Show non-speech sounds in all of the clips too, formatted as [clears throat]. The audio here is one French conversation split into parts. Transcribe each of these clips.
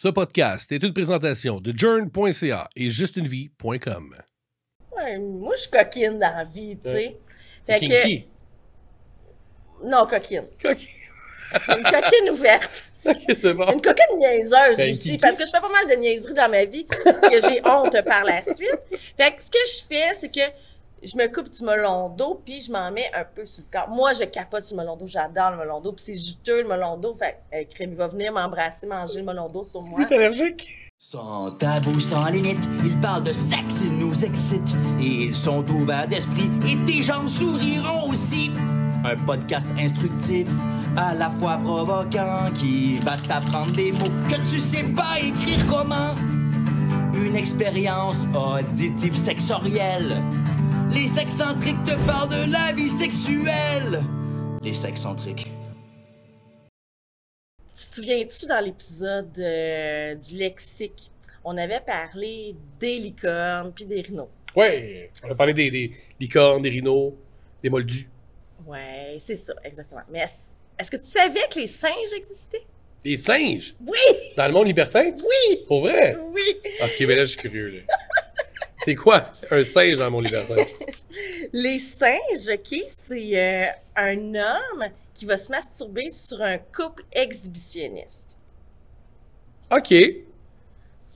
Ce podcast est une présentation de journ.ca et justunevie.com. Ouais, moi, je suis coquine dans la vie, tu sais. Fait Kinky. que. Non, coquine. Coquine. [laughs] Une coquine ouverte. [laughs] Ok, c'est bon. Une coquine niaiseuse Ben, aussi, parce que je fais pas mal de niaiseries dans ma vie que j'ai honte par la suite. Fait que ce que je fais, c'est que je me coupe du melon d'eau, puis je m'en mets un peu sur le corps. Moi, je capote sur le melon d'eau, j'adore le melon d'eau, puis c'est juteux le melon d'eau. Fait que, euh, crème, il va venir m'embrasser, manger le melon d'eau sur moi. T'es allergique? Sans tabou, sans limite, ils parlent de sexe, ils nous excitent. Et ils sont ouverts d'esprit, et tes jambes s'ouvriront aussi. Un podcast instructif, à la fois provoquant, qui va t'apprendre des mots que tu sais pas écrire comment. Une expérience auditive sexorielle. Les sexcentriques te parlent de la vie sexuelle. Les sexcentriques. Tu te souviens-tu dans l'épisode euh, du lexique, on avait parlé des licornes puis des rhinos? Ouais. On a parlé des, des licornes, des rhinos, des moldus. Ouais, c'est ça, exactement. Mais est-ce est-ce que tu savais que les singes existaient? Des singes? Oui! Dans le monde libertin? Oui! Pour vrai? Oui! Ok, mais là, je suis curieux. là. C'est quoi un singe dans monde libertin? [laughs] Les singes, OK, c'est euh, un homme qui va se masturber sur un couple exhibitionniste. OK.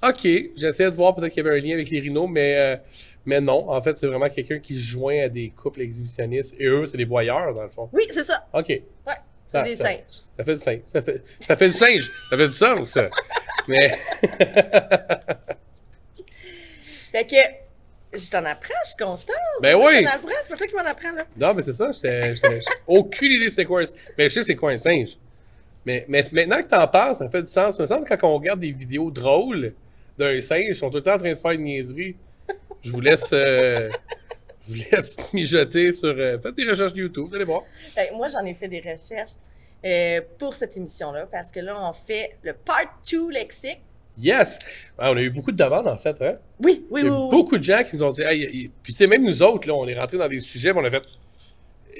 OK. J'essayais de voir peut-être qu'il y avait un lien avec les rhinos, mais, euh, mais non. En fait, c'est vraiment quelqu'un qui se joint à des couples exhibitionnistes. Et eux, c'est des voyeurs, dans le fond. Oui, c'est ça. OK. Ouais, c'est Ah, des ça- singes. Ça fait du singe. Ça fait, ça fait du singe. Ça fait du sens, ça. [laughs] Mais, [laughs] Fait que, je t'en apprends, je suis contente. Ben oui. t'en apprends, C'est pas toi qui m'en apprends, là. non, mais c'est ça. J'étais, [laughs] aucune idée c'est quoi. un- Mais je sais c'est quoi un singe. Mais, mais maintenant que t'en parles, ça fait du sens. Il me semble que quand on regarde des vidéos drôles d'un singe, ils sont tout le temps en train de faire une niaiserie. Je vous laisse, euh, je vous laisse [laughs] mijoter sur, euh, faites des recherches YouTube, vous allez voir. Que moi, j'en ai fait des recherches euh, pour cette émission-là, parce que là, on fait le part 2 lexique. Yes! Ah, on a eu beaucoup de demandes, en fait, hein? Oui, oui, Il y oui. a oui. beaucoup de gens qui nous ont dit, Hey, puis tu sais, même nous autres, là, on est rentrés dans des sujets, puis on a fait,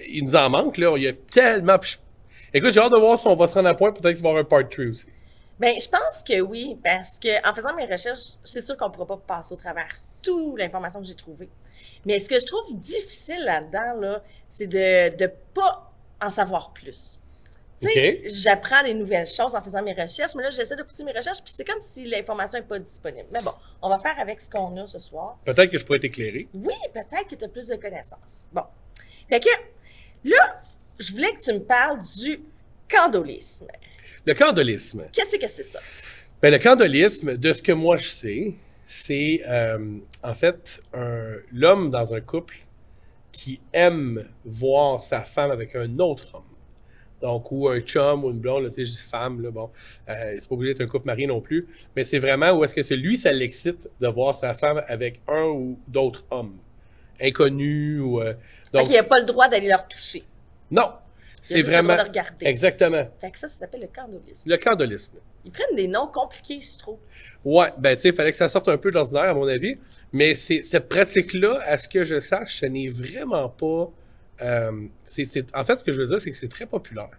il nous en manque, là, il y a tellement, je- écoute, j'ai hâte de voir si on va se rendre à point, peut-être qu'il va y avoir un part 3 aussi. Ben, je pense que oui, parce que en faisant mes recherches, c'est sûr qu'on pourra pas passer au travers toute l'information que j'ai trouvée. Mais ce que je trouve difficile là-dedans, là, c'est de de pas en savoir plus. J'apprends des nouvelles choses en faisant mes recherches, mais là, j'essaie de pousser mes recherches, puis c'est comme si l'information est pas disponible. Mais bon, on va faire avec ce qu'on a ce soir. Peut-être que je pourrais t'éclairer. Oui, peut-être que tu as plus de connaissances. Bon. Fait que, là, je voulais que tu me parles du candolisme. Le candolisme. Qu'est-ce que c'est ça? Ben, le candolisme, de ce que moi je sais, c'est euh, en fait un- l'homme dans un couple qui aime voir sa femme avec un autre homme. Donc, ou un chum ou une blonde, tu sais, je dis femme, là, bon, euh, c'est pas obligé d'être un couple marié non plus, mais c'est vraiment où est-ce que c'est lui, ça l'excite de voir sa femme avec un ou d'autres hommes, inconnus ou... euh, donc, qu'il n'y a pas le droit d'aller leur toucher. non, Il c'est juste le vraiment... droit de regarder. Exactement, Fait que ça, ça s'appelle le candolisme. le candolisme. Ils prennent des noms compliqués, je trouve. Ouais, ben tu sais, il fallait que ça sorte un peu de l'ordinaire à mon avis, mais cette pratique-là, à ce que je sache, ce n'est vraiment pas. Euh, en fait, ce que je veux dire, c'est que c'est très populaire.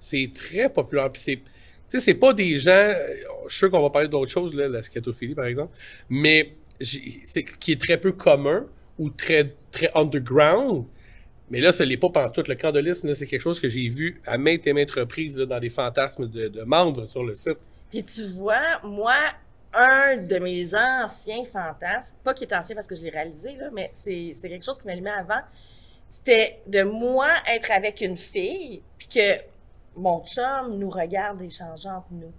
C'est très populaire, puis c'est, tu sais, c'est pas des gens. euh, Je suis sûr qu'on va parler d'autres choses là, la scatophilie par exemple, mais c'est qui est très peu commun ou très très underground. Mais là, ce n'est pas pantoute. Le candolisme, c'est quelque chose que j'ai vu à maintes et maintes reprises dans des fantasmes de, membres sur le site. Puis tu vois, moi, un de mes anciens fantasmes, pas qui est ancien parce que je l'ai réalisé, là, mais c'est quelque chose qui m'allumait avant, c'était de moi être avec une fille, puis que mon chum nous regarde échanger entre nous.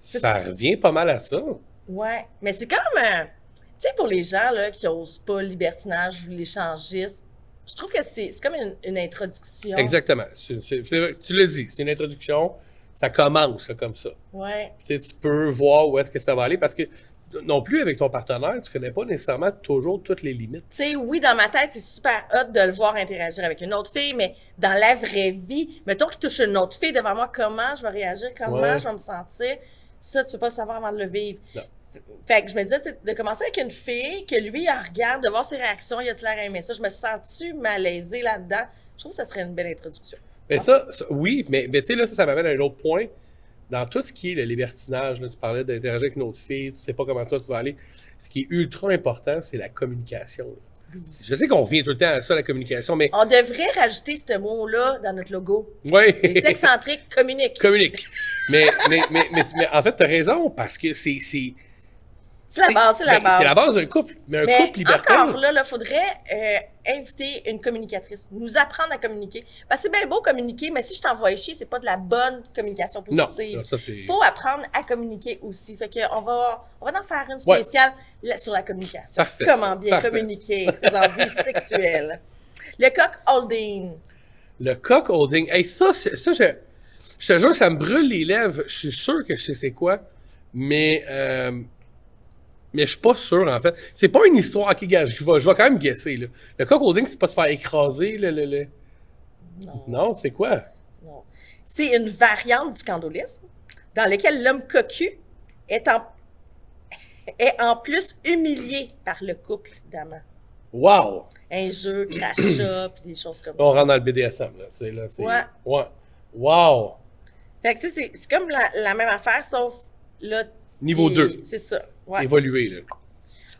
Ça revient pas mal à ça. Ouais, mais c'est comme, euh, tu sais, pour les gens là, qui osent pas le libertinage ou l'échangisme, je trouve que c'est c'est comme une, une introduction. Exactement. Tu l'as dit, c'est une introduction. Ça commence là, comme ça. Ouais. Tu sais, tu peux voir où est-ce que ça va aller parce que non plus avec ton partenaire, tu connais pas nécessairement toujours toutes les limites. Tu sais, oui, dans ma tête, c'est super hot de le voir interagir avec une autre fille, mais dans la vraie vie, mettons qu'il touche une autre fille devant moi, comment je vais réagir, comment Ouais. je vais me sentir, ça, tu peux pas savoir avant de le vivre. Non. Fait que je me disais, de commencer avec une fille, que lui, il regarde, de voir ses réactions, il a-tu l'air aimé ça, je me sens-tu malaisée là-dedans? Je trouve que ça serait une belle introduction. Mais ça, ça- oui, mais, mais tu sais, là, ça, ça m'amène à un autre point. Dans tout ce qui est le libertinage, là, tu parlais d'interagir avec une autre fille, tu sais pas comment toi tu vas aller. Ce qui est ultra important, c'est la communication. là. Je sais qu'on revient tout le temps à ça, la communication, mais On devrait rajouter ce mot-là dans notre logo. oui. Les excentriques communiquent. communique. Mais, mais, mais, mais, mais en fait, t'as raison, parce que c'est, c'est, C'est la base, c'est la ben, base. C'est la base d'un couple. Mais un Mais couple libertaire. encore là, il faudrait euh, inviter une communicatrice, nous apprendre à communiquer. Que c'est bien beau communiquer, mais si je t'envoie chier, c'est pas de la bonne communication positive. c'est. faut apprendre à communiquer aussi. Fait que on va, on va en faire une spéciale sur la communication. Parfait, Comment bien Parfait. communiquer ses envies [laughs] sexuelles. Le coq holding. Le cock holding. Hey, ça, ça, je, je te jure, ça me brûle les lèvres. Je suis sûr que je sais c'est quoi. Mais, euh, mais je suis pas sûr, en fait. C'est pas une histoire qui gage. Je vais, je vais quand même guesser, là. Le cock holding, c'est pas se faire écraser, le, le, le- Non, Non, c'est quoi? non. C'est une variante du candolisme dans laquelle l'homme cocu est en, [laughs] est en plus humilié par le couple d'amants. Wow! Injures, [clears throat] crachats, puis des choses comme On ça. rentre dans le BDSM, là. C'est, là, c'est... Ouais. Ouais. Wow! Fait que tu sais, c'est- c'est comme la, la même affaire, sauf là. Niveau t'es- 2. C'est ça. Ouais. Évolué, là.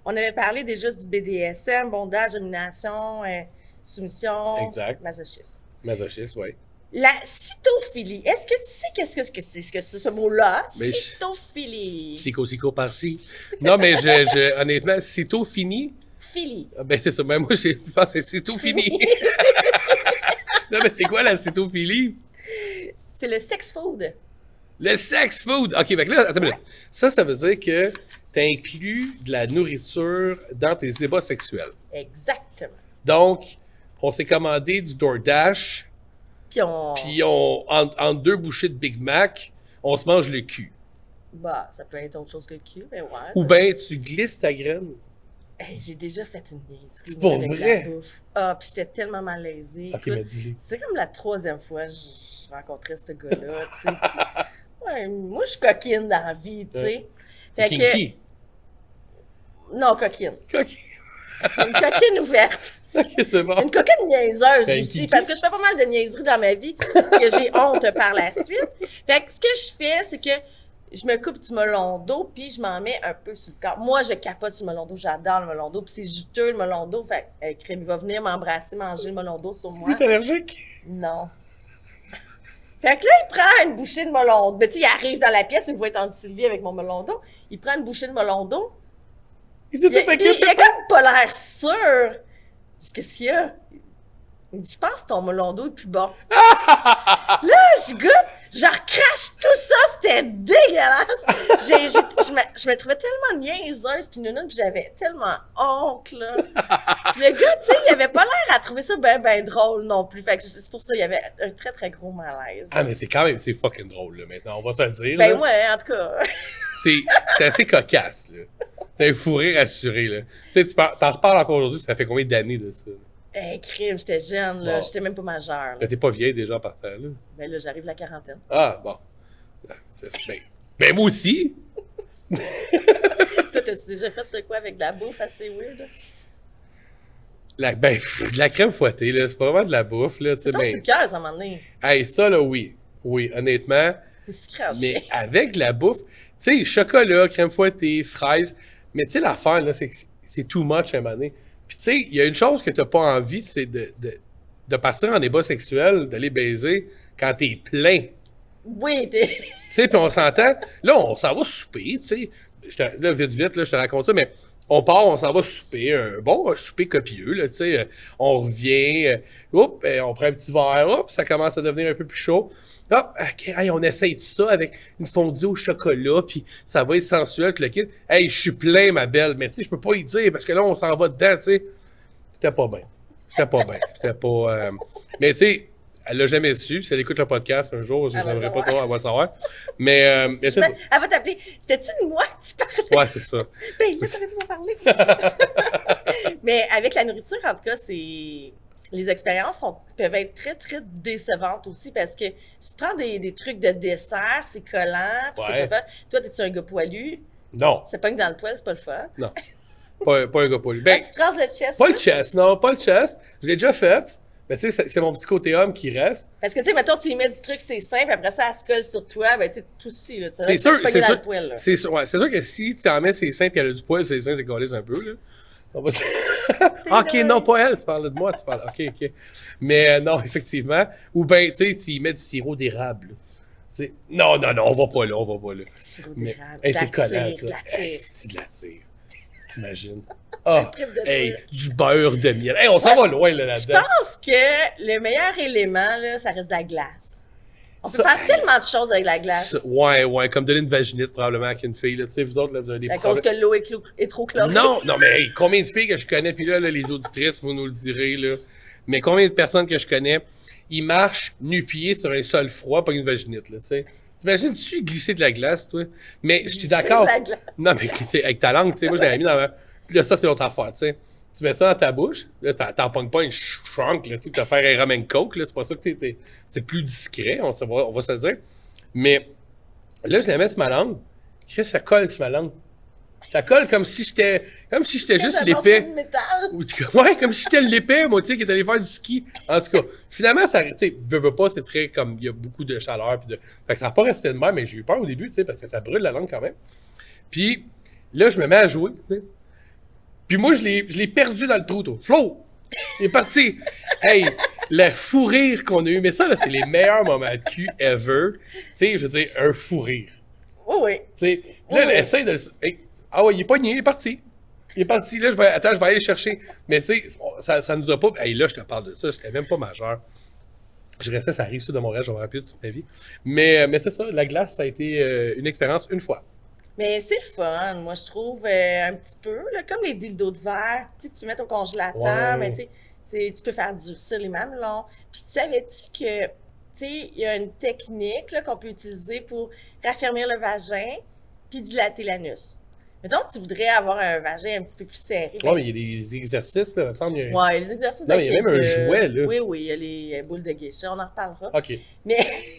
On avait parlé déjà du BDSM, bondage, domination, euh, soumission, Exact. masochisme. Masochiste, ouais. La cytophilie. Est-ce que tu sais qu'est-ce que c'est -ce, que c'est ce mot-là? Je- Cytophilie. Psycho, psycho par-ci. Non, mais je, je, honnêtement, c'est tout fini. Philie. Ah, Ben, c'est ça. Ben, moi, j'ai pensé, c'est tout [laughs] fini. non, mais c'est quoi la cétophilie? c'est le sex food. Le sex food! OK, fait que là, attends une minute. Ça, ça veut dire que t'inclus de la nourriture dans tes ébats sexuels. Exactement. Donc, on s'est commandé du DoorDash, Puis on. puis on, en, en deux bouchées de Big Mac, on se mange le cul. Bah, ça peut être autre chose que le cul, mais ouais. Ou ben, tu glisses ta graine. Hey, J'ai déjà fait une niaiserie. Pour avec vrai? la bouffe. Ah, puis j'étais tellement malaisée. C'est comme la troisième fois que je je rencontrais ce gars-là, tu sais. Moi, je suis coquine dans la vie, tu sais. Fait que, non, coquine. OK, [laughs] Une coquine ouverte. [laughs] OK, c'est bon. Une coquine niaiseuse Ben, aussi, parce que je fais pas mal de niaiseries dans ma vie que j'ai [laughs] honte par la suite. Fait que ce que je fais, c'est que je me coupe du melon d'eau, puis je m'en mets un peu sur le corps. Moi, je capote sur le melon d'eau, j'adore le melon d'eau, puis c'est juteux le melon d'eau. Fait que, euh, crème, il va venir m'embrasser, manger le melon d'eau sur moi. T'es allergique? Non. Fait que là, il prend une bouchée de melon d'eau. Ben, tu sais, il arrive dans la pièce, il me voit être en lit avec mon melon d'eau. Il prend une bouchée de melon d'eau. Il s'est Il, il a comme pas l'air sûr. Qu'est-ce qu'il y a? Il dit, je pense que ton melon d'eau est plus bon. [laughs] là, je goûte, je recrache tout ça, c'était dégueulasse. J'ai, j'ai- je, me, je me trouvais tellement niaiseuse puis nounoune, puis j'avais tellement honte, là. Puis le gars, tu sais, il avait pas l'air à trouver ça ben, ben drôle non plus. Fait que c'est pour ça, il y avait un très, très gros malaise. Ah, mais c'est quand même, c'est fucking drôle, là, maintenant. On va se le dire, ben là. ouais, en tout cas. C'est, c'est assez cocasse, là. C'est un fou rire assuré, là. Tu sais, tu t'en reparles encore aujourd'hui, ça fait combien d'années de ça? Hey, crime, j'étais jeune, là. Bon. J'étais même pas majeure. là. T'es pas vieille déjà en partant, là. Ben là, j'arrive à la quarantaine. Ah, bon. C'est- Ben, ben, moi aussi. [laughs] Toi, t'as-tu déjà fait de quoi avec de la bouffe assez weird? La, ben, pff, de la crème fouettée, là. C'est pas vraiment de la bouffe, là, c'est le ben. cœur, ça, à un moment donné. Hey, ça, là, oui. Oui, honnêtement. C'est en Mais avec la bouffe, tu sais, chocolat, crème fouettée, fraises. Mais tu sais, l'affaire, là, c'est que c'est too much à un moment donné. Puis tu sais, il y a une chose que t'as pas envie, c'est de, de, de partir en débat sexuel, d'aller baiser quand t'es plein. Oui, t'es... Tu sais, puis on s'entend. Là, on s'en va souper, tu sais. Je te- Là, vite, vite, là, je te raconte ça, mais on part, on s'en va souper, bon un souper copieux, là, tu sais. euh, On revient, euh, hop, euh, on prend un petit verre, hop, ça commence à devenir un peu plus chaud. Hop, ok, hey, on essaye tout ça avec une fondue au chocolat, puis ça va être sensuel, le kid. Hey, je suis plein, ma belle, mais tu sais, je peux pas y dire, parce que là, on s'en va dedans, tu sais. J'étais pas bien. J'étais pas bien. J'étais pas... euh, Mais tu sais, elle l'a jamais su. Si elle écoute le podcast un jour, je n'aimerais pas savoir. savoir, elle va le savoir. Mais, euh, [laughs] Elle va t'appeler. C'était-tu de moi que tu parlais? Ouais, c'est ça. [laughs] Ben, je ne savais pas parler. [laughs] Mais avec la nourriture, en tout cas, c'est... Les expériences sont, peuvent être très, très décevantes aussi parce que si tu prends des, des trucs de dessert, c'est collant, puis Ouais. c'est pas. Toi, t'es-tu un gars poilu? Non, C'est pas que dans le poil, c'est pas le fun. pas, pas un gars poilu. Ben, tu traces le chest, pas le chest, non, pas le chest. Je l'ai déjà fait, Mais tu sais, c'est- c'est mon petit côté homme qui reste. Parce que, tu sais, mettons, tu y mets du truc, c'est simple, après ça, elle se colle sur toi, ben, tu sais, tout aussi, là. Tu C'est sûr, c'est sûr. C'est sûr, ouais, c'est sûr que si tu en mets seins puis elle a du poil, ses seins, c'est collé un peu, là. [laughs] Ok, non, pas elle, tu parles de moi, tu parles. Ok, ok. Mais euh, non, effectivement. Ou ben, tu sais, s'il met du sirop d'érable. Tu Non, non, non, on va pas là, on va pas là. C'est de la tire. c'est de la tire. T'imagines? [laughs] Ah, de hey, du beurre de miel. Hey, on s'en va loin, là, Je là-dedans. pense que le meilleur élément, là, ça reste de la glace. On peut Ça- faire tellement de choses avec la glace. Ça- Ouais, ouais, comme donner une vaginite, probablement, avec une fille, là. Tu sais, vous autres, là, vous avez des À cause problèmes. que l'eau est, trop chlorée. Non, [laughs] non, mais hey, combien de filles que je connais, puis là, là, les auditrices, vous nous le direz, là. Mais combien de personnes que je connais, ils marchent nu-pieds sur un sol froid, pas une vaginite, là, tu sais. T'imagines-tu glisser de la glace, toi? Mais je suis d'accord. Non, mais glisser avec ta langue, tu sais. Moi, je l'avais mis dans ma... Puis là, ça, c'est l'autre affaire, tu sais. Tu mets ça dans ta bouche, là, t'en pognes pas une shrunk, là, tu sais, te faire un rum and coke, là. C'est pas ça que, t'es- c'est plus discret, on, se va, on va se le dire. Mais là, je la mets sur ma langue. Que ça colle sur ma langue? Ça colle comme si j'étais, comme si j'étais juste tu- Ouais, comme si j'étais l'épais, moi, tu sais, qui est allé faire du ski. En tout cas, finalement, ça, tu sais, veux, veux pas, c'est très comme, il y a beaucoup de chaleur, puis de, fait que ça n'a pas resté de même, mais j'ai eu peur au début, tu sais, parce que ça brûle la langue quand même. Puis, là, je me mets à jouer, tu sais. Puis moi, je l'ai, je l'ai perdu dans le trou, toi. Flo! Il est parti! Hey! Le fou rire qu'on a eu. Mais ça, là, c'est les meilleurs moments de cul ever. Tu sais, je veux dire, un fou rire. Oui, oui. Tu sais, là, elle Ouais. essaie de. Hey, ah ouais, il est pogné, il est parti. Il est parti. Là, je vais. Attends, je vais aller le chercher. Mais tu sais, ça, ça nous a pas. Hey, là, je te parle de ça. J'étais même pas majeur. Je restais, ça arrive, ça, de Montréal, je vais rappeler toute ma vie. Mais, euh, mais c'est ça, la glace, ça a été euh, une expérience une fois. Mais c'est fun, moi, je trouve, euh, un petit peu, là, comme les dildos de verre, tu sais, que tu peux mettre au congélateur, Ouais. mais tu sais, tu peux faire durcir les mamelons. Puis tu savais-tu que, tu sais, il y a une technique, qu'on peut utiliser pour raffermir le vagin puis dilater l'anus? Mettons que tu voudrais avoir un vagin un petit peu plus serré. Ouais, ben, mais il y a des exercices, là, il me semble. il y a- Ouais, les exercices Non, mais il y a même un jouet, là. Oui, oui, il y a les euh, boules de geisha, on en reparlera. OK. Mais, [laughs]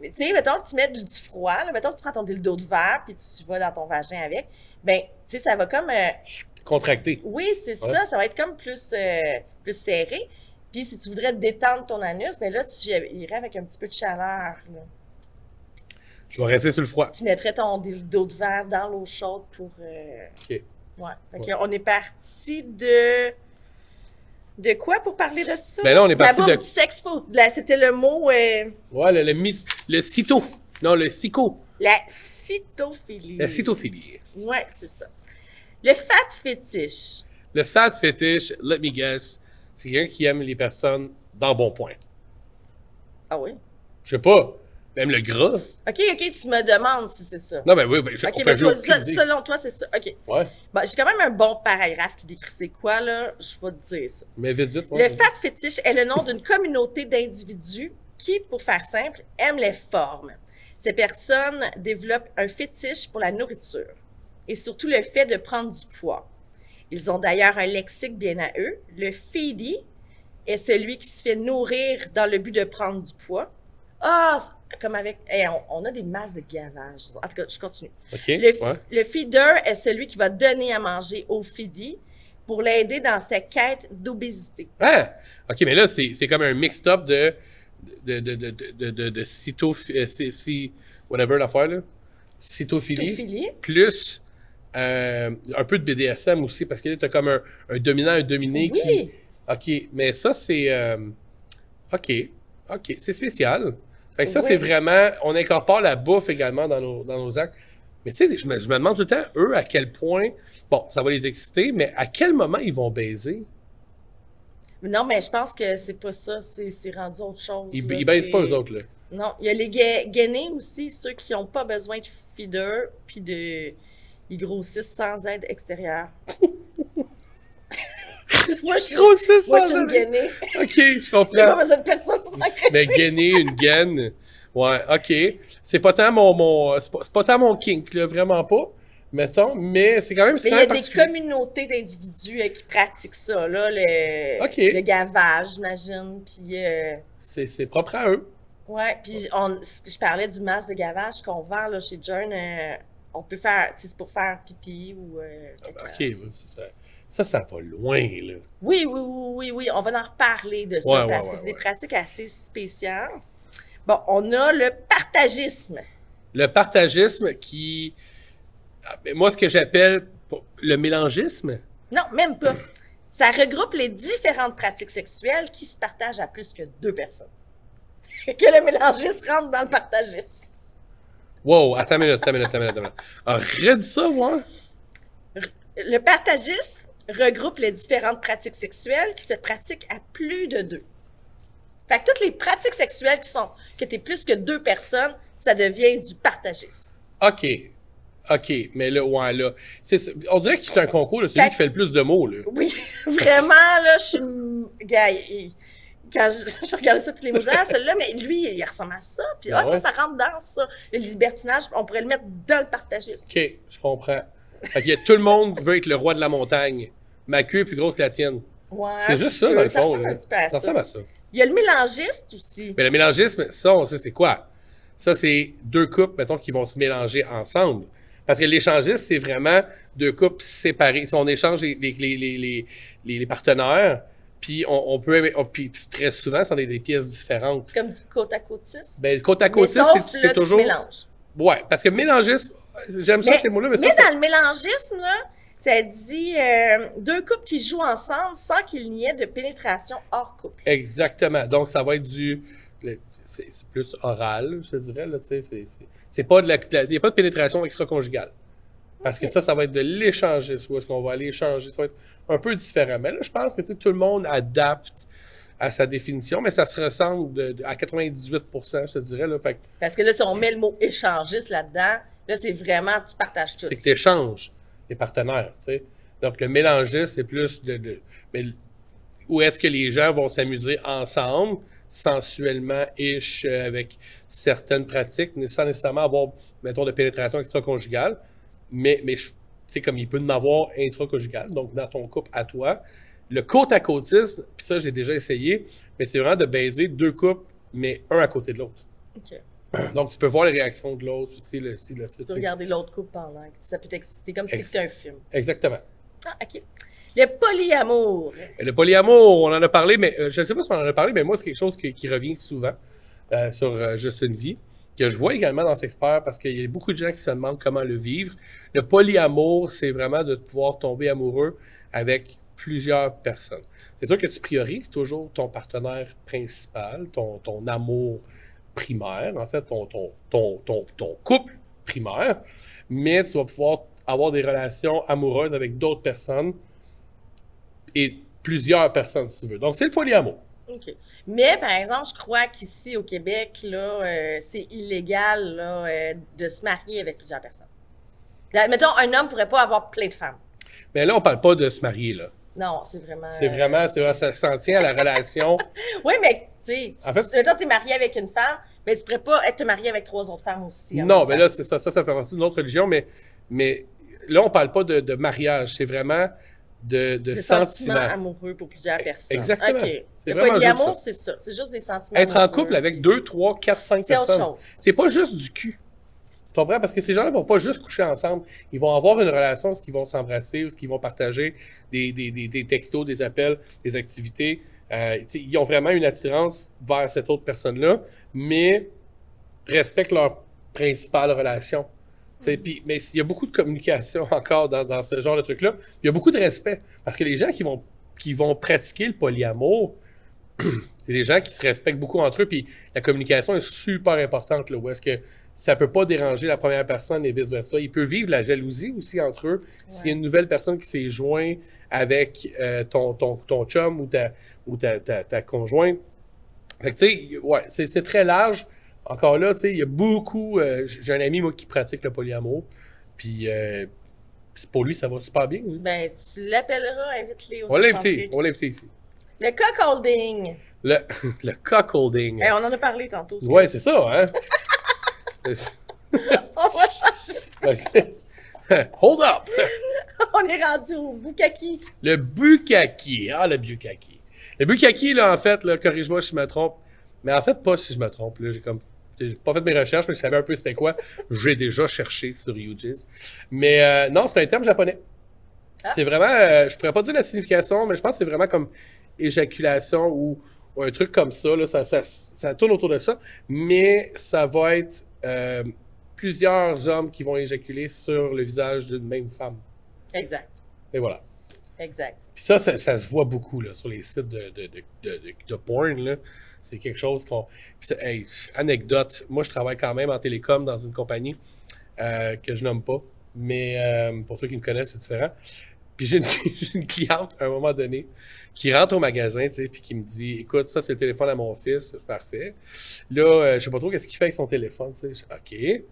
mais tu sais, mettons que tu mets du froid, là, mettons que tu prends ton dildo de verre puis tu vas dans ton vagin avec, ben, tu sais, ça va comme, euh, Contracté. oui, c'est Ouais. ça, ça va être comme plus, euh, plus serré. Puis si tu voudrais détendre ton anus, ben là, tu irais avec un petit peu de chaleur. là. Je vais rester sur le froid. Tu mettrais ton dildo de verre dans l'eau chaude pour. euh, OK. Ouais. Fait Ouais. on est parti de. De quoi pour parler de ça? Ben là, on est La parti de. du sex food. Là, c'était le mot. euh, Ouais, le, le, mis- le cito. Non, le sico. la cytophilie. La cytophilie. Ouais, c'est ça. Le fat fétiche. Le fat fetish, let me guess, c'est quelqu'un qui aime les personnes dans bon point. Ah oui? Je sais pas. Même le gras. Ok, ok, tu me demandes si c'est ça. Non, ben oui, ben, je, Ok, on fait ben, toi, idée. selon toi, c'est ça. Ok. Ouais, Bon, j'ai quand même un bon paragraphe qui décrit c'est quoi, là. Je vais te dire ça. mais vite, vite. ouais, Le fat fétiche est le nom d'une [laughs] communauté d'individus qui, pour faire simple, aiment les formes. Ces personnes développent un fétiche pour la nourriture et surtout le fait de prendre du poids. Ils ont d'ailleurs un lexique bien à eux. Le feedy est celui qui se fait nourrir dans le but de prendre du poids. Ah, comme avec... hey, on, on a des masses de gavage. En tout cas, je continue. OK, Le, ouais. le feeder est celui qui va donner à manger au feedy pour l'aider dans sa quête d'obésité. Ah! OK, mais là, c'est c'est comme un mixed-up de de de de de de, de, de cyto, euh, si, si- whatever l'affaire, là. Cytophilie. Cytophilie. Plus euh, un peu de BDSM aussi, parce que là, t'as comme un, un dominant, un dominé Oui. qui... OK, mais ça, c'est... euh, OK, OK, c'est spécial. Fait que ça, Oui. c'est vraiment... On incorpore la bouffe également dans nos, dans nos actes. Mais tu sais, je me, je me demande tout le temps, eux, à quel point... Bon, ça va les exciter, mais à quel moment ils vont baiser? Non, mais je pense que c'est pas ça, c'est rendu autre chose. Ils, là, ils baisent pas, eux autres, là. Non, il y a les ga- gainés aussi, ceux qui ont pas besoin de feeder, puis de... Ils grossissent sans aide extérieure. [laughs] [laughs] moi, je suis, moi, je suis une gainée. [laughs] OK, je J'ai pas comprends. besoin de personne pour. Mais gainer une gaine, ouais, OK. C'est pas tant mon... mon c'est pas, c'est pas tant mon kink, là, vraiment pas, mettons, mais c'est quand même... c'est Mais il y a des communautés d'individus euh, qui pratiquent ça, là, le, Ok. le gavage, j'imagine, puis... euh, C'est c'est propre à eux. Ouais, puis on, je parlais du masque de gavage qu'on vend là, chez John. euh, on peut faire, tu sais, c'est pour faire pipi ou. euh, caca. OK, ouais, ça, ça, ça, ça va loin, là. Oui, oui, oui, oui, oui, on va en reparler de ça Ouais, parce ouais, que c'est ouais. des pratiques assez spéciales. Bon, on a le partagisme. Le partagisme qui... Ah, mais Moi, ce que j'appelle le mélangisme, Non, même pas. Ça regroupe les différentes pratiques sexuelles qui se partagent à plus que deux personnes. [laughs] que le mélangisme rentre dans le partagisme. Wow, attends une minute, attends une minute, attends une minute. attends une minute. Ah, redis ça, voir. Le partagisme regroupe les différentes pratiques sexuelles qui se pratiquent à plus de deux. Fait que toutes les pratiques sexuelles qui sont, que t'es plus que deux personnes, ça devient du partagisme. OK. OK, mais là, ouais, là. on dirait que c'est un concours, là, celui Fait- qui fait le plus de mots, là. Oui, [laughs] vraiment, là, je suis... quand je, [laughs] je regardais ça tous les mots, ah, celui-là, mais lui, il ressemble à ça. Puis, Ah ah, ouais? ça, ça rentre dans ça. Le libertinage, on pourrait le mettre dans le partagisme. OK, je comprends. Fait qu'il y a tout le monde veut être le roi de la montagne. Ma queue est plus grosse que la tienne. Ouais, C'est juste ça, dans le. Ça fond. Ça ça. ressemble à ça. Il y a le mélangiste aussi. Mais le mélangisme, ça, on sait c'est quoi. Ça, c'est deux couples, mettons, qui vont se mélanger ensemble. Parce que l'échangiste, c'est vraiment deux couples séparés. Si on échange les, les, partenaires, puis on, on peut... on- puis très souvent, c'est des, des pièces différentes. C'est comme du côte à côte-cis. Ben, côte à côte, c'est toujours... mélanges. Ouais, parce que mélangiste, j'aime ça, Mais- ces mots-là, mais, Mais ça, c'est- dans le mélangisme, là, ça dit euh, deux couples qui jouent ensemble sans qu'il n'y ait de pénétration hors couple. Exactement. Donc, ça va être du... C'est plus oral, je te dirais. C'est pas de la... Il n'y a pas de pénétration extra-conjugale. Parce que ça, ça va être de l'échangisme, où est-ce qu'on va aller échanger. Ça va être un peu différent. Mais là, je pense que tout le monde adapte à sa définition, mais ça se ressemble de- de- à 98% je te dirais. Là, fait Parce que là, si on met le mot échangiste là-dedans, là, c'est vraiment, tu partages tout. c'est que tu échanges les partenaires. tu sais. Donc, le mélanger, c'est plus de... de mais où est-ce que les gens vont s'amuser ensemble, sensuellement, ish, euh, avec certaines pratiques, mais sans nécessairement avoir, mettons, de pénétration extra-conjugale. Mais, mais sais, comme il peut en avoir intra-conjugale, donc dans ton couple à toi. Le côte à côtisme, puis ça, j'ai déjà essayé, mais c'est vraiment de baiser deux couples, mais un à côté de l'autre. Ok. Donc, tu peux voir les réactions de l'autre, tu sais, le style, le Tu peux regarder l'autre couple pendant. que Ça peut t'exciter comme si Ex- c'était un film. Exactement. Ah, ok. Le polyamour. Le polyamour, on en a parlé, mais euh, je ne sais pas si on en a parlé, mais moi, c'est quelque chose qui, qui revient souvent euh, sur euh, Juste une vie, que je vois également dans Sexpert parce qu'il y a beaucoup de gens qui se demandent comment le vivre. Le polyamour, c'est vraiment de pouvoir tomber amoureux avec plusieurs personnes. C'est sûr que tu priorises toujours ton partenaire principal, ton, ton amour primaire, en fait, ton, ton, ton, ton, ton couple primaire, mais tu vas pouvoir avoir des relations amoureuses avec d'autres personnes et plusieurs personnes, si tu veux. Donc, c'est le polyamour. OK. Mais, par exemple, je crois qu'ici, au Québec, là, euh, c'est illégal là, euh, de se marier avec plusieurs personnes. Là, mettons, un homme pourrait pas avoir plein de femmes. Mais là, on parle pas de se marier, là. Non, c'est vraiment... C'est vraiment, ça s'en tient à la relation. [laughs] Oui, mais, tu sais, En fait, tu- t'es marié avec une femme, mais tu pourrais pas être marié avec trois autres femmes aussi. non, mais là, c'est ça, ça, ça fait partie d'une autre religion, mais, mais là, on parle pas de, de mariage. C'est vraiment de, de, sentiments. amoureux pour plusieurs personnes. Exactement. OK. C'est vraiment juste c'est ça. C'est juste des sentiments Être en couple avec deux, trois, quatre, cinq C'est autre personnes. chose. C'est pas juste du cul. Tu comprends? Parce que ces gens-là vont pas juste coucher ensemble. Ils vont avoir une relation où ils vont s'embrasser, où ils vont partager des, des, des, des textos, des appels, des activités. Euh, ils ont vraiment une attirance vers cette autre personne-là, mais respectent leur principale relation. Puis- mais il y a beaucoup de communication [laughs] encore dans, dans ce genre de truc-là. Il y a beaucoup de respect. Parce que les gens qui vont, qui vont pratiquer le polyamour, [clears throat] c'est des gens qui se respectent beaucoup entre eux, puis la communication est super importante, là, où est-ce que ça peut pas déranger la première personne et vice-versa. Il peut vivre la jalousie aussi entre eux. S'il y a une nouvelle personne qui s'est joint avec euh, ton, ton, ton chum ou ta, ou ta, ta, ta conjointe. Fait que, tu sais, ouais, c'est, c'est très large. Encore là, tu sais, il y a beaucoup... euh, j'ai un ami, moi, qui pratique le polyamour, puis euh, pour lui, ça va super bien. lui. Ben, tu l'appelleras, invite-les au On Centrique. on va l'inviter ici. Le cockholding. Le, [laughs] le cockholding. Hey, on en a parlé tantôt. Ouais, c'est ça, hein? [laughs] [laughs] On va changer. [laughs] [laughs] Hold up! On est rendu au Bukaki. Le bukkake. Ah, le bukkake. Le bukkake, là, en fait, là, corrige-moi si je me trompe. Mais en fait, pas si je me trompe. Là, j'ai comme, j'ai pas fait mes recherches, mais je savais un peu c'était quoi. J'ai déjà cherché sur UGIS. Mais euh, non, c'est un terme japonais. Ah. C'est vraiment, euh, je pourrais pas dire la signification, mais je pense que c'est vraiment comme éjaculation ou, ou un truc comme ça, là, ça, ça, ça tourne autour de ça. Mais ça va être euh, plusieurs hommes qui vont éjaculer sur le visage d'une même femme. Exact. Et voilà. Exact. Puis ça, ça, ça se voit beaucoup là, sur les sites de, de, de, de, porn. C'est quelque chose qu'on. Hey, anecdote, moi je travaille quand même en télécom dans une compagnie euh, que je nomme pas. Mais euh, pour ceux qui me connaissent, c'est différent. Puis [laughs] j'ai une, cliente à un moment donné qui rentre au magasin, tu sais, puis qui me dit Écoute, ça c'est le téléphone à mon fils, parfait. Là, euh, je sais pas trop qu'est-ce qu'il fait avec son téléphone, tu sais. Je- OK.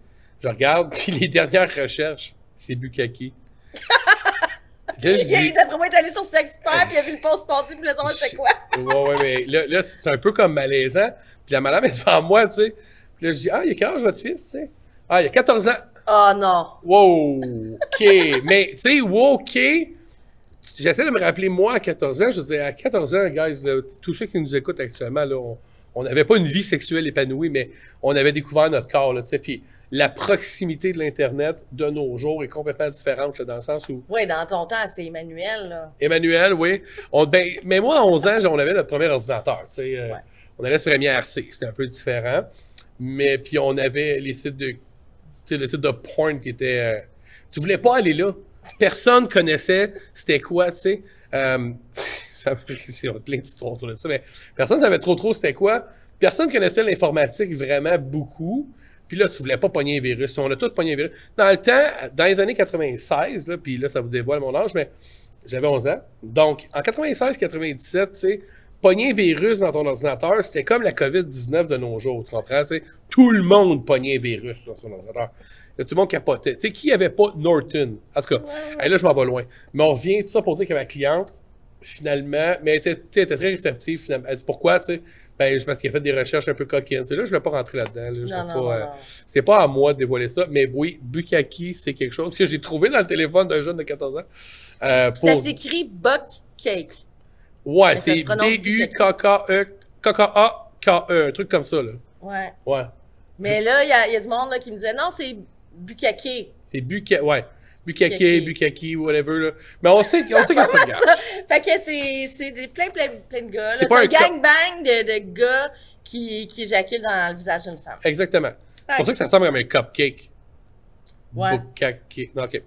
Je regarde, [laughs] puis les dernières recherches, c'est Bukaki. [laughs] Là, je Il D'après moi, est allé sur Sexpert, puis il a vu le post passer, puis il savoir c'est quoi. Ouais, ouais, mais là, là c'est un peu comme malaisant. Puis la madame est devant moi, tu sais. Puis là, je dis, ah, il a quel âge votre fils, tu sais? Ah, il a 14 ans. Oh non. Wow, OK. mais, tu sais, wow, OK. J'essaie de me rappeler, moi, à 14 ans, je disais, à 14 ans, guys, là, tous ceux qui nous écoutent actuellement, là, on n'avait pas une vie sexuelle épanouie, mais on avait découvert notre corps, là, tu sais. Puis la proximité de l'Internet de nos jours est complètement différente, là, dans le sens où Oui, dans ton temps, c'était Emmanuel, là. Emmanuel, oui. On, ben, mais moi, à 11 ans, on avait notre premier ordinateur. Tu sais, euh, Ouais. On allait sur MIRC, c'était un peu différent. Mais puis on avait les sites de, tu sais, le site de porn qui était. euh, tu voulais pas aller là. Personne connaissait c'était quoi, tu sais. Euh, [laughs] ça c'est plein d'histoires autour de ça, mais personne savait trop trop c'était quoi. Personne connaissait l'informatique vraiment beaucoup. Puis là, tu voulais pas pogner un virus. On a tous pogné un virus. Dans le temps, dans les années 96, là, puis là, ça vous dévoile mon âge, mais j'avais 11 ans. Donc, en 96-97, tu sais, pogner un virus dans ton ordinateur, c'était comme la COVID-19 de nos jours, tu comprends? tu sais? Tout le monde pognait un virus dans son ordinateur. Tout le monde capotait. Tu sais, qui avait pas Norton? En tout cas, hey, là, je m'en vais loin. Mais on revient, tout ça pour dire que ma cliente, finalement, mais elle était, elle très réceptive, finalement. Elle dit pourquoi, tu sais? Ben, parce qu'il a fait des recherches un peu coquines. C'est là, je vais pas rentrer là-dedans. là. Euh, c'est pas à moi de dévoiler ça, mais oui, Bukaki, c'est quelque chose que j'ai trouvé dans le téléphone d'un jeune de 14 ans. Euh, Ça s'écrit Buck Cake. Ouais, c'est se prononce B-U-K-K-E, K-K-A-K-E, un truc comme ça, là. Ouais. Ouais. Mais là, il y y a du monde là, qui me disait non, c'est Bukake. C'est Bukaki, ouais. Bukaki, Bukaki. Whatever, là. Mais on sait, on sait que ça regarde. Ça. Fait que c'est, c'est des, plein, plein, plein de gars. C'est C'est un gangbang de, de gars qui, qui éjaculent dans le visage d'une femme. Exactement. C'est pour ça que ça ressemble comme un cupcake. Ouais. Bukaki. Non, ok.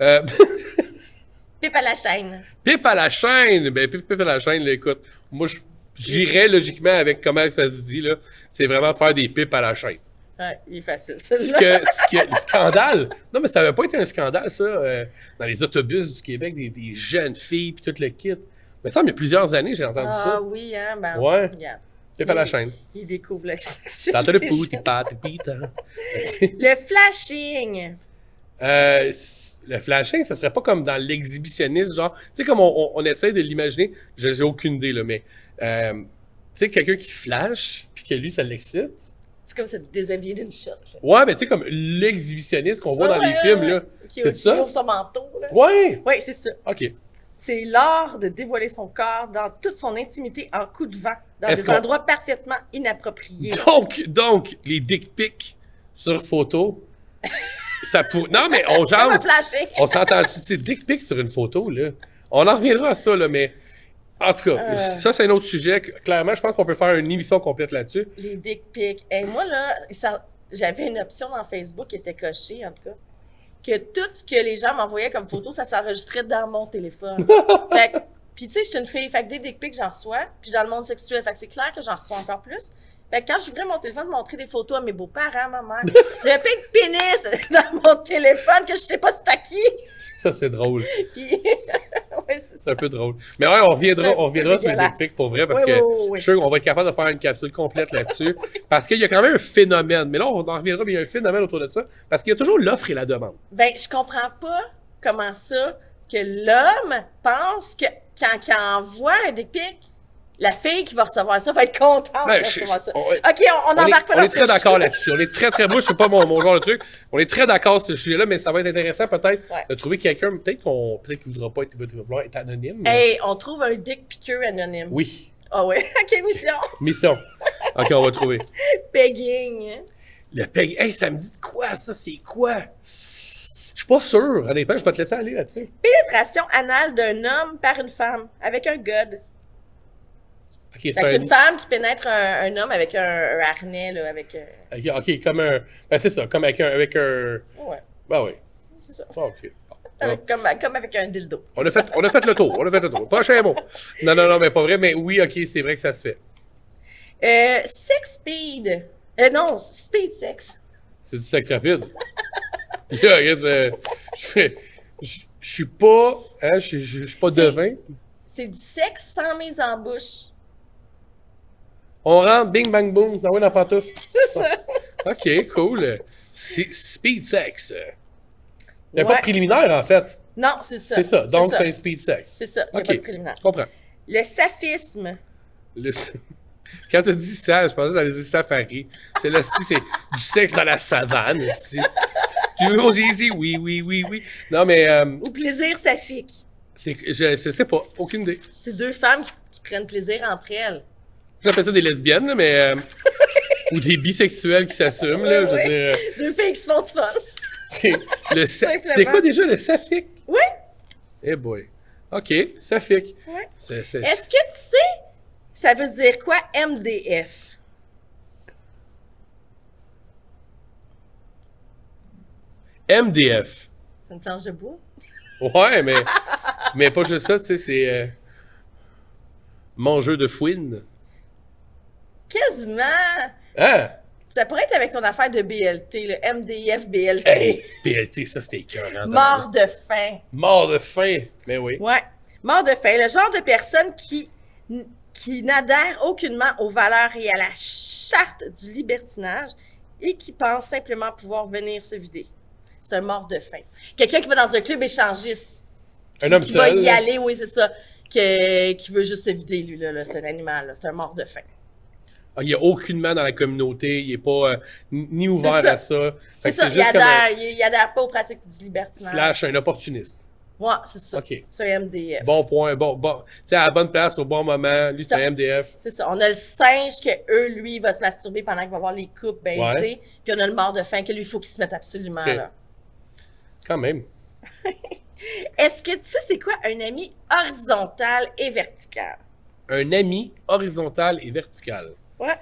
Euh, [laughs] Pipe à la chaîne. pipe à la chaîne. Ben, pipe, pipe à la chaîne, là, écoute. Moi, j'irais logiquement avec comment ça se dit, là. C'est vraiment faire des pipes à la chaîne. Ouais, il est facile, ce que, ce que, le scandale. Non, mais ça avait pas été un scandale, ça, euh, dans les autobus du Québec, des, des jeunes filles puis tout le kit. Mais ça, il y a plusieurs années, j'ai entendu Ah ça. oui, hein, ben. Ouais. regarde. Pipe à la chaîne. Il découvre la sexualité. Le pas, [laughs] pita. Le flashing. Euh, le flashing, ça serait pas comme dans l'exhibitionnisme, genre, tu sais, comme on, on, on essaie de l'imaginer, je j'ai aucune idée, là, mais, euh, tu sais, quelqu'un qui flash, puis que lui, ça l'excite. C'est comme se déshabiller d'une shot. Ouais, mais tu sais, comme l'exhibitionniste qu'on voit Ouais, dans les ouais, films, ouais, là. ouais. Qui, C'est qui ça? ouvre son manteau, là. Ouais! Oui, c'est ça. OK. C'est l'art de dévoiler son corps dans toute son intimité en coup de vent, dans Est-ce des qu'on- endroits parfaitement inappropriés. Donc, donc, les dick pics sur photo, ça pour... Non, mais on [laughs] Comme un jase, flashing. on s'entend, tu sais, dick pics sur une photo, là. On en reviendra à ça, là, mais... En tout cas, Euh. ça, c'est un autre sujet. Clairement, je pense qu'on peut faire une émission complète là-dessus. Les dick pics. Et moi, là, ça- j'avais une option dans Facebook qui était cochée, en tout cas, que tout ce que les gens m'envoyaient comme photo, ça s'enregistrait dans mon téléphone. [laughs] fait que- puis tu sais, je suis une fille, fait que des dick pics, j'en reçois, puis dans le monde sexuel, fait que c'est clair que j'en reçois encore plus. Fait que quand j'ouvrais mon téléphone, montrer des photos à mes beaux-parents, ma mère, [laughs] j'avais plein de pénis [laughs] dans mon téléphone que je sais pas c'est à qui. Ça, c'est drôle. [laughs] Ouais, c'est un peu drôle. Mais ouais, on reviendra, on reviendra sur les dick pour vrai, parce Oui, que oui, oui, oui. je suis sûr qu'on va être capable de faire une capsule complète là-dessus. parce qu'il y a quand même un phénomène. Mais là, on en reviendra, mais il y a un phénomène autour de ça. Parce qu'il y a toujours l'offre et la demande. Ben, je comprends pas comment ça que l'homme pense que quand il envoie un dick pic, la fille qui va recevoir ça va être contente Ben, de je- recevoir ça. on- OK, on, on on est, embarque pas on est très d'accord là-dessus. On est très, très, moi, c'est pas mon, mon genre de truc. On est très d'accord sur ce sujet-là, mais ça va être intéressant peut-être Ouais. de trouver quelqu'un, peut-être qu'on, peut-être qu'il voudra pas être, vouloir être anonyme. mais- Hey, on trouve un dick piqueur anonyme. Oui. Ah ouais, [laughs] OK, mission. Mission. OK, on va trouver. [laughs] Pegging. Le peg, hey, ça me dit de quoi, ça, c'est quoi? Je suis pas sûr, honnêtement, je vais te laisser aller là-dessus. Pénétration anale d'un homme par une femme avec un god. C'est un... une femme qui pénètre un, un homme avec un, un harnais, là, avec... euh, Ok, ok, comme un. Ben, c'est ça, comme avec un. Avec un... Ouais, Ben oui. c'est ça. Ah, ok. Avec- comme, comme avec un dildo. On a, fait, on a fait le tour, on a fait le tour. Prochain mot. Non, non, non, mais pas vrai, mais oui, ok, c'est vrai que ça se fait. Euh, sex speed. Euh, non, speed sex. C'est du sexe rapide. [laughs] Là, regarde, je fais. Je je suis pas. Hein, je je- je suis pas devin. C'est du sexe sans mise en bouche. On rentre, bing, bang, boom, dans la pantoufle. C'est ça. Ok, cool. C'est speed sex. Il n'y a pas de préliminaire, en fait. Non, c'est ça. C'est ça. Donc, c'est un speed sex. C'est ça. Il y a Ok. pas de préliminaire. Je comprends. Le saphisme. Le... [laughs] Quand tu dit ça, je pensais que ça allait dire safari. C'est là, c'est du sexe dans la savane. Tu veux qu'on dise oui, oui, oui, oui. Non, mais euh, Ou plaisir saphique. c'est je, je sais pas, aucune idée. C'est deux femmes qui, qui prennent plaisir entre elles. J'appelle ça des lesbiennes, mais euh, [laughs] ou des bisexuels qui s'assument, là. Je veux dire, Deux filles qui se font du fun. le sa-. C'était quoi déjà le safique? Oui. Eh boy. Ok, safique. C'est- Est-ce que tu sais, ça veut dire quoi MDF? MDF. C'est une planche de bois? Ouais, mais, mais pas juste ça, tu sais, c'est euh, mangeux de fouine. Quasiment. Hein? Ça pourrait être avec ton affaire de BLT, le MDF BLT. Hey, PLT, ça c'était écœurant. Mort de faim. Mort de faim. Mais oui. Ouais. Mort de faim. Le genre de personne qui, qui n'adhère aucunement aux valeurs et à la charte du libertinage et qui pense simplement pouvoir venir se vider. C'est un mort de faim. Quelqu'un qui va dans un club échangiste. Un homme qui va y aller, oui, c'est ça. Que, qui veut juste se vider, lui, là. là. C'est un animal, là. C'est un mort de faim. Ah, Il a aucunement dans la communauté, il est pas euh, ni ouvert C'est ça. à ça. C'est ça. c'est Il adhère, un il, il adhère pas aux pratiques du libertinage. slash un opportuniste. Ouais, c'est ça. OK. C'est un MDF. Bon point, bon, bon. Sais, à la bonne place, au bon moment. Lui, c'est un MDF. C'est ça. On a le singe que eux, lui, il va se masturber pendant qu'il va voir les coupes baisser. Ouais. Puis on a le mort de faim que lui, il faut qu'il se mette absolument là. Quand même. [laughs] Est-ce que tu sais c'est quoi un ami horizontal et vertical? Un ami horizontal et vertical. Ouais.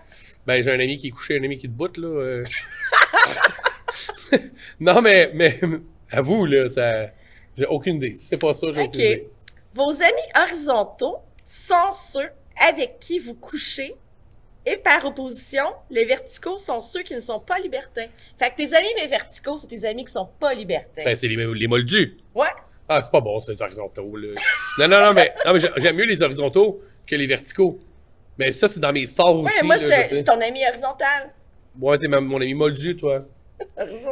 Ben, j'ai un ami qui est couché, un ami qui est debout, là. euh. [laughs] non, mais, mais, avoue, là, ça, j'ai aucune idée. Si c'est pas ça, j'ai aucune idée. Vos amis horizontaux sont ceux avec qui vous couchez et par opposition, les verticaux sont ceux qui ne sont pas libertins. Fait que tes amis mais verticaux, c'est tes amis qui sont pas libertins. Ben, c'est les, les moldus. Ouais. Ah, c'est pas bon, ça, les horizontaux, là. non, non, non, mais, non, mais j'ai- j'aime mieux les horizontaux que les verticaux. Mais ça, c'est dans mes stars aussi. Ouais, moi, là, je suis ton ami horizontal. Ouais, t'es mon ami moldu, toi.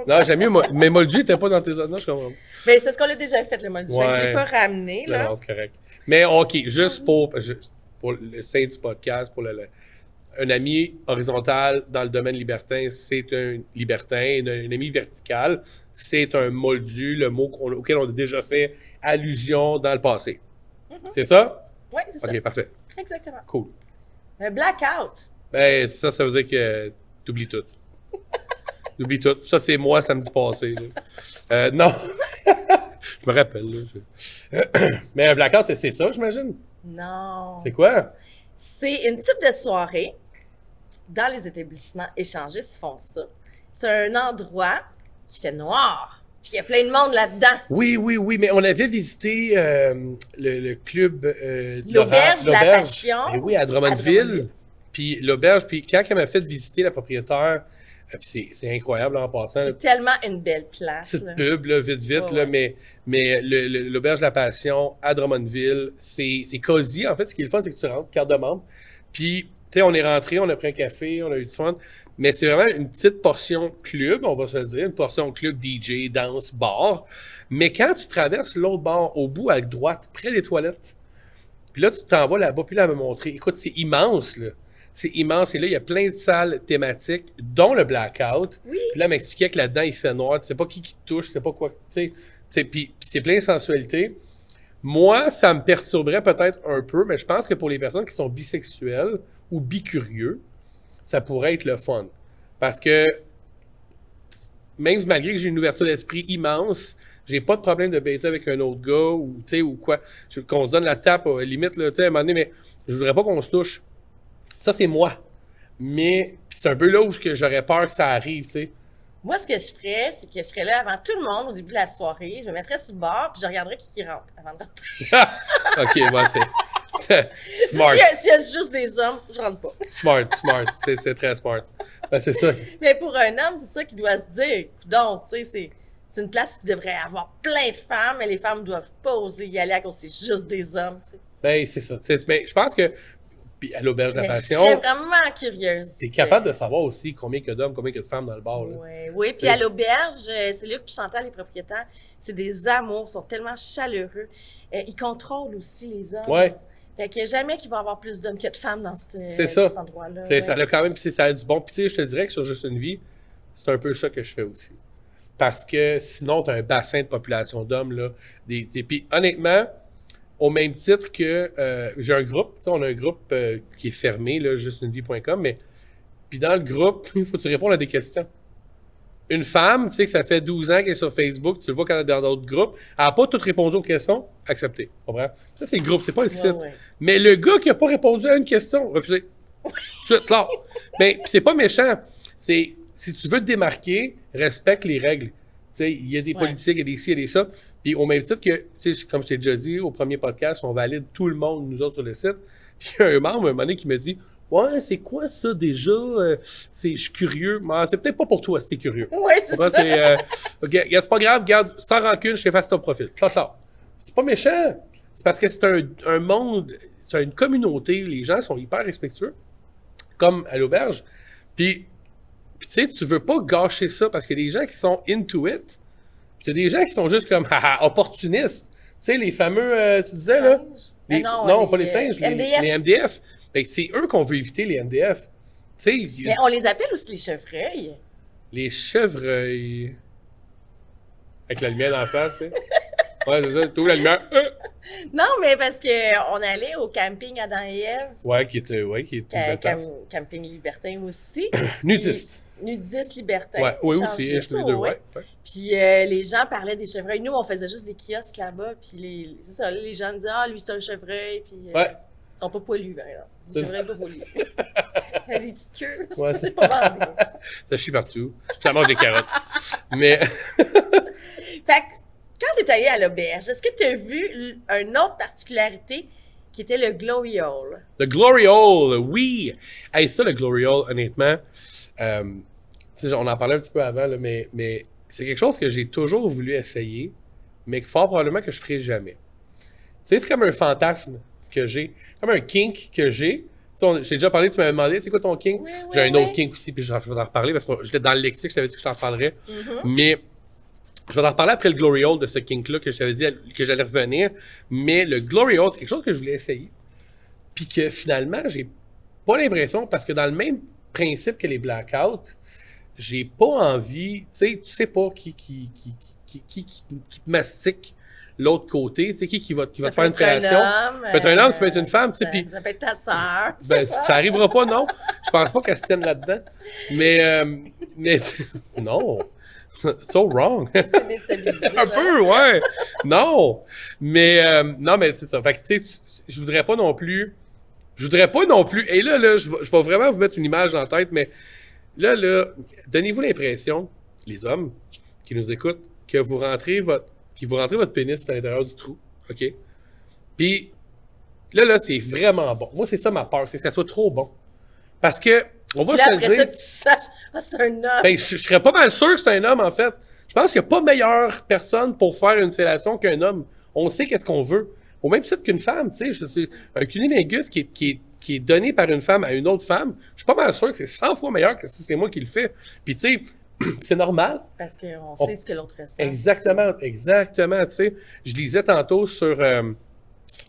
Non, j'aime mieux, mo- mais moldu, t'es pas dans tes non, je comprends. Ben, c'est ce qu'on l'a déjà fait, le mode du fait que Je l'ai Ouais. pas ramené, Non, là. non, c'est correct. Mais, OK, juste pour, le sein du podcast, pour le, le- un ami horizontal dans le domaine libertin, c'est un libertin. Un, un ami vertical, c'est un moldu, le mot auquel on a déjà fait allusion dans le passé. C'est ça? Ouais, c'est ça. OK, parfait. Exactement. Cool. Un blackout. Ben, ça, ça veut dire que t'oublies tout. [laughs] T'oublies tout. Ça, c'est moi samedi passé. Euh, non. [laughs] je me rappelle. Là. [clears throat] Mais un blackout, c'est- ça, j'imagine? Non. C'est quoi? C'est une type de soirée. Dans les établissements échangistes, font ça. C'est un endroit qui fait noir. Puis il y a plein de monde là-dedans. Oui, oui, oui, mais on avait visité euh, le, le club... euh, L'auberge de la. Passion. Eh oui, à Drummondville. À Drummondville. Puis l'auberge, puis quand elle m'a fait visiter la propriétaire, euh, puis c'est- incroyable en passant. C'est tellement une belle place. petite là. pub, là, vite, vite, là, ouais. mais, mais l'Auberge de la Passion à Drummondville, c'est c'est cosy. En fait, ce qui est le fun, c'est que tu rentres, carte de membre. Puis, tu sais, on est rentré, on a pris un café, on a eu du fun. Mais c'est vraiment une petite portion club, on va se le dire, une portion club DJ, danse, bar. Mais quand tu traverses l'autre bar, au bout, à droite, près des toilettes, puis là, tu t'en vas là-bas, puis là, elle m'a montré. Écoute, c'est immense, là. C'est immense. Et là, il y a plein de salles thématiques, dont le blackout. Oui. Puis là, elle m'expliquait que là-dedans, il fait noir. Tu sais pas qui qui te touche, tu sais pas quoi. Tu sais, puis c'est plein de sensualité. Moi, ça me perturberait peut-être un peu, mais je pense que pour les personnes qui sont bisexuelles ou bicurieux, ça pourrait être le fun. Parce que même malgré que j'ai une ouverture d'esprit immense, j'ai pas de problème de baiser avec un autre gars ou, tu ou quoi. Qu'on se donne la tape, euh, limite, là, tu à un moment donné, mais je voudrais pas qu'on se touche. Ça, c'est moi. Mais c'est un peu là où j'aurais peur que ça arrive, tu sais. Moi, ce que je ferais, c'est que je serais là avant tout le monde au début de la soirée. Je me mettrais sur le bord, puis je regarderais qui, qui rentre avant de rentrer. [laughs] ok, bon, S'il [laughs] smart, y, a- s'il y a juste des hommes, je rentre pas. [laughs] smart, smart. C'est, très smart. Ben, c'est ça. Mais pour un homme, c'est ça qu'il doit se dire. Donc, tu sais, c'est, une place qui devrait avoir plein de femmes, mais les femmes doivent pas oser y aller à cause que c'est juste des hommes. Ben, c'est ça. Mais je pense que, puis à l'auberge de la Mais je passion, serais vraiment curieuse. t'es capable de savoir aussi combien a d'hommes, combien a de femmes dans le bar, là. Ouais, oui, puis à l'auberge, euh, c'est Luc et Chantal, les propriétaires, c'est des amours, ils sont tellement chaleureux. Euh, ils contrôlent aussi les hommes. Ouais. Fait que jamais qu'il va y avoir plus d'hommes que de femmes dans cette- C'est ça. cet endroit-là. C'est- ouais. Ça a quand même, ça a du bon. Puis tu je te dirais que sur Juste une vie, c'est un peu ça que je fais aussi. Parce que sinon, t'as un bassin de population d'hommes, là. Des, des- puis honnêtement, au même titre que euh, j'ai un groupe, tu on a un groupe euh, qui est fermé, là, justeuneVie.com, mais puis dans le groupe, [laughs] il faut que tu répondes à des questions. Une femme, tu sais que ça fait 12 ans qu'elle est sur Facebook, tu le vois quand elle est dans d'autres groupes, elle n'a pas toutes répondu aux questions, accepté. Comprends? Ça, c'est le groupe, c'est pas le site. ouais. Mais le gars qui a pas répondu à une question, refusé. Suite, là. Mais c'est pas méchant. C'est, si tu veux te démarquer, respecte les règles. Tu sais, il y a des Ouais. politiques, il y a des ci, il y a des ça. Puis au même titre que, tu sais, comme je t'ai déjà dit au premier podcast, on valide tout le monde, nous autres, sur le site. Puis il y a un membre, un moment donné, qui me dit, ouais, c'est quoi ça déjà? Euh, c'est, je suis curieux. Mais c'est peut-être pas pour toi si t'es curieux. Ouais, c'est Ça, c'est, euh, [laughs] c'est pas grave, garde, sans rancune, je t'efface ton profil. C'est pas méchant. C'est parce que c'est un, un monde, c'est une communauté, les gens sont hyper respectueux, comme à l'auberge. Puis, tu sais, tu veux pas gâcher ça parce qu'il y a des gens qui sont into it, puis t'as des gens qui sont juste comme, [laughs] haha, opportunistes. Tu sais, les fameux, euh, tu disais, là? Les- Ah non, les, pas les singes, les MDF. les MDF. C'est eux qu'on veut éviter, les MDF. A- Mais on les appelle aussi les chevreuils. les chevreuils. Avec la lumière en face. Ouais, c'est ça, tout la lumière. Euh! Non, mais parce que on allait au camping Adam et Ève, Ouais, qui était, ouais, qui était cam- camping libertin aussi. [coughs] Nudiste. Nudiste libertin. Ouais, oui, aussi, tous les deux, ouais. ouais. ouais. Puis euh, les gens parlaient des chevreuils. Nous, on faisait juste des kiosques là-bas. Puis les, ça, les gens disaient Ah, lui, c'est un chevreuil. Puis euh, Ouais. Sont pas poilus, par exemple. C'est chevreuils pas poilus. Il y a des petites queues. Ouais, c'est pas vendu. [laughs] Ça chie partout. Ça mange des carottes. Mais, [laughs] Fait que quand t'es allé à l'auberge, est-ce que tu as vu une autre particularité qui était le glory hole? le Glory Hole, oui! Hey, ça, le Glory Hole, honnêtement, euh, tu on en parlait un petit peu avant, là, mais, mais c'est quelque chose que j'ai toujours voulu essayer, mais que fort probablement que je ferai jamais. Tu sais, c'est comme un fantasme que j'ai, comme un kink que j'ai. J'ai déjà parlé, tu m'avais demandé, c'est quoi ton kink? Oui, oui, j'ai un oui. autre kink aussi, puis je vais en reparler parce que j'étais dans le lexique, je t'avais dit que je t'en reparlerais. Mhm. Mais je vais en reparler après le Glory Hole de ce kink-là que je t'avais dit que j'allais revenir. Mais le Glory Hole, c'est quelque chose que je voulais essayer. Puis que finalement, j'ai pas l'impression, parce que dans le même principe que les blackouts, j'ai pas envie, tu sais, tu sais pas qui qui qui qui qui, qui- qui te mastique l'autre côté, tu sais qui qui va qui va te faire une fellation. Ça peut être un homme, ça peut être une femme, tu sais, ça, puis- ça peut être ta sœur. Ben, ça arrivera pas, non. Je pense pas qu'elle se tienne là-dedans. Mais, euh, mais, [laughs] non. So wrong. [laughs] Un peu, ouais. Non. Mais, euh, non, mais c'est ça. Fait que, tu sais, je voudrais pas non plus, je voudrais pas non plus, et là, là, je vais, je vais vraiment vous mettre une image en tête, mais là, là, donnez-vous l'impression, les hommes qui nous écoutent, que vous rentrez votre, que vous rentrez votre pénis à l'intérieur du trou. OK? Puis, là, là, c'est vraiment bon. Moi, c'est ça ma peur, c'est que ça soit trop bon. Parce que, on va Puis là, se dire. ah, c'est un homme. Ben, je, je serais pas mal sûr que c'est un homme, en fait. Je pense qu'il n'y a pas meilleure personne pour faire une fellation qu'un homme. On sait qu'est-ce qu'on veut. Au même titre qu'une femme, tu sais. Un cunilingus qui est, qui, est, qui est donné par une femme à une autre femme, je suis pas mal sûr que c'est 100 fois meilleur que si c'est moi qui le fais. Puis, tu sais, [clears throat] c'est normal. Parce qu'on On- sait ce que l'autre ressent. Exactement, exactement, tu sais. Je lisais tantôt sur... euh,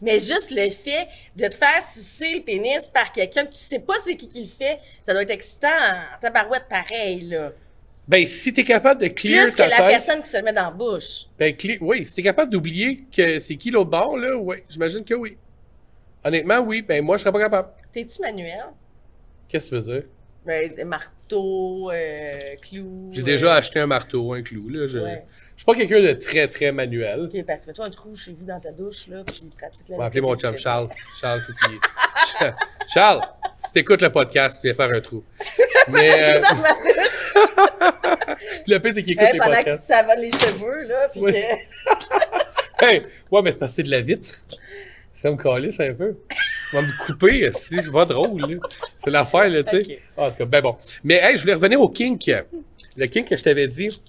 Mais juste le fait de te faire sucer le pénis par quelqu'un que tu sais pas c'est qui qui le fait, ça doit être excitant en tabarouette pareil, là. ben, si t'es capable de clear Plus que ta la tête... personne qui se le met dans la bouche. Ben, clé- oui, si t'es capable d'oublier que c'est qui l'autre bord, là, oui, j'imagine que oui. Honnêtement, oui, ben moi, je serais pas capable. T'es-tu manuel? Qu'est-ce que tu veux dire? Ben, des marteaux, euh, clous. J'ai euh, déjà acheté un marteau, un clou. Là. Je, Ouais. je suis pas quelqu'un de très, très manuel. Ok, parce que fais-toi un trou chez vous dans ta douche, là, puis pratique la On va appeler mon chum Charles. [laughs] Charles, faut qu'il... [laughs] Charles, si t'écoutes le podcast, viens faire un trou. Mais euh, Dans ma douche, [laughs] le pire, c'est qu'il écoute hein, les pendant que tu podcasts. savonnes les cheveux, là, puis Ouais. que... Hey, ouais, mais c'est parce que c'est de la vitre. Ça me calisse un peu. On va me couper, si c'est pas drôle. C'est l'affaire, là, tu sais. Ah, en tout cas, ben bon. Mais, hey, je voulais revenir au kink. Le kink que je t'avais dit,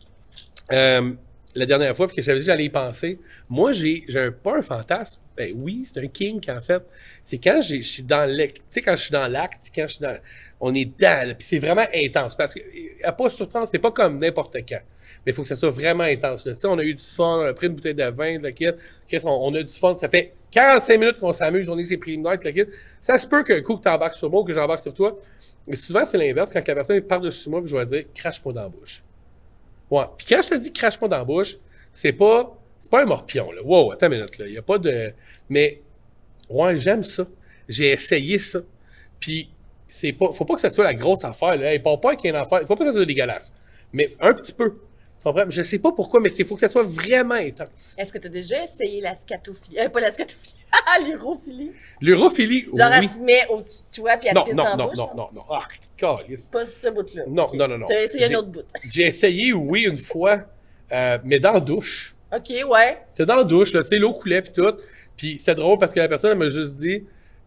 euh, la dernière fois, puis que je t'avais dit que j'allais y penser. Moi, j'ai, un, pas un fantasme. Ben oui, c'est un kink, en fait. C'est quand je suis dans le, tu sais, quand je suis dans l'acte, quand je suis dans, on est dans, puis c'est vraiment intense. Parce que, à pas surprendre, c'est pas comme n'importe quand. Mais il faut que ça soit vraiment intense. là. Tu sais, on a eu du fun, on a pris une bouteille de vin, de la kit. Chris, on, on a du fun. Ça fait 45 minutes qu'on s'amuse, on est ses préliminaires, de la kit. Ça se peut qu'un coup que t'embarques sur moi ou que j'embarque sur toi. Mais souvent, c'est l'inverse. Quand la personne est par-dessus moi, je vais dire, crache-moi dans la bouche. Ouais. Puis quand je te dis crache-moi dans la bouche, c'est pas, c'est pas un morpion. Wow, attends une minute, là. Il y a pas de, mais, ouais, j'aime ça. J'ai essayé ça. Puis, c'est pas, faut pas que ça soit la grosse affaire, là. Il part pas avec une affaire. Faut pas que ça soit dégueulasse. Mais un petit peu. Tu? Je sais pas pourquoi, mais c'est, faut que ça soit vraiment intense. Est-ce que t'as déjà essayé la scatophilie? Euh, pas la scatophilie. [laughs] Ah, l'urophilie. L'urophilie, Genre, elle oui. se met au-dessus de toi, puis elle Non, pisse non, dans non, bouche. non, non, non. Ah, calice. Pas ce bout-là. Non, non, non, non. T'as essayé un autre bout. J'ai essayé, oui, une fois, euh, mais dans la douche. OK, ouais. C'est dans la douche, là, tu sais, l'eau coulait pis tout. Puis c'est drôle parce que la personne elle m'a juste dit,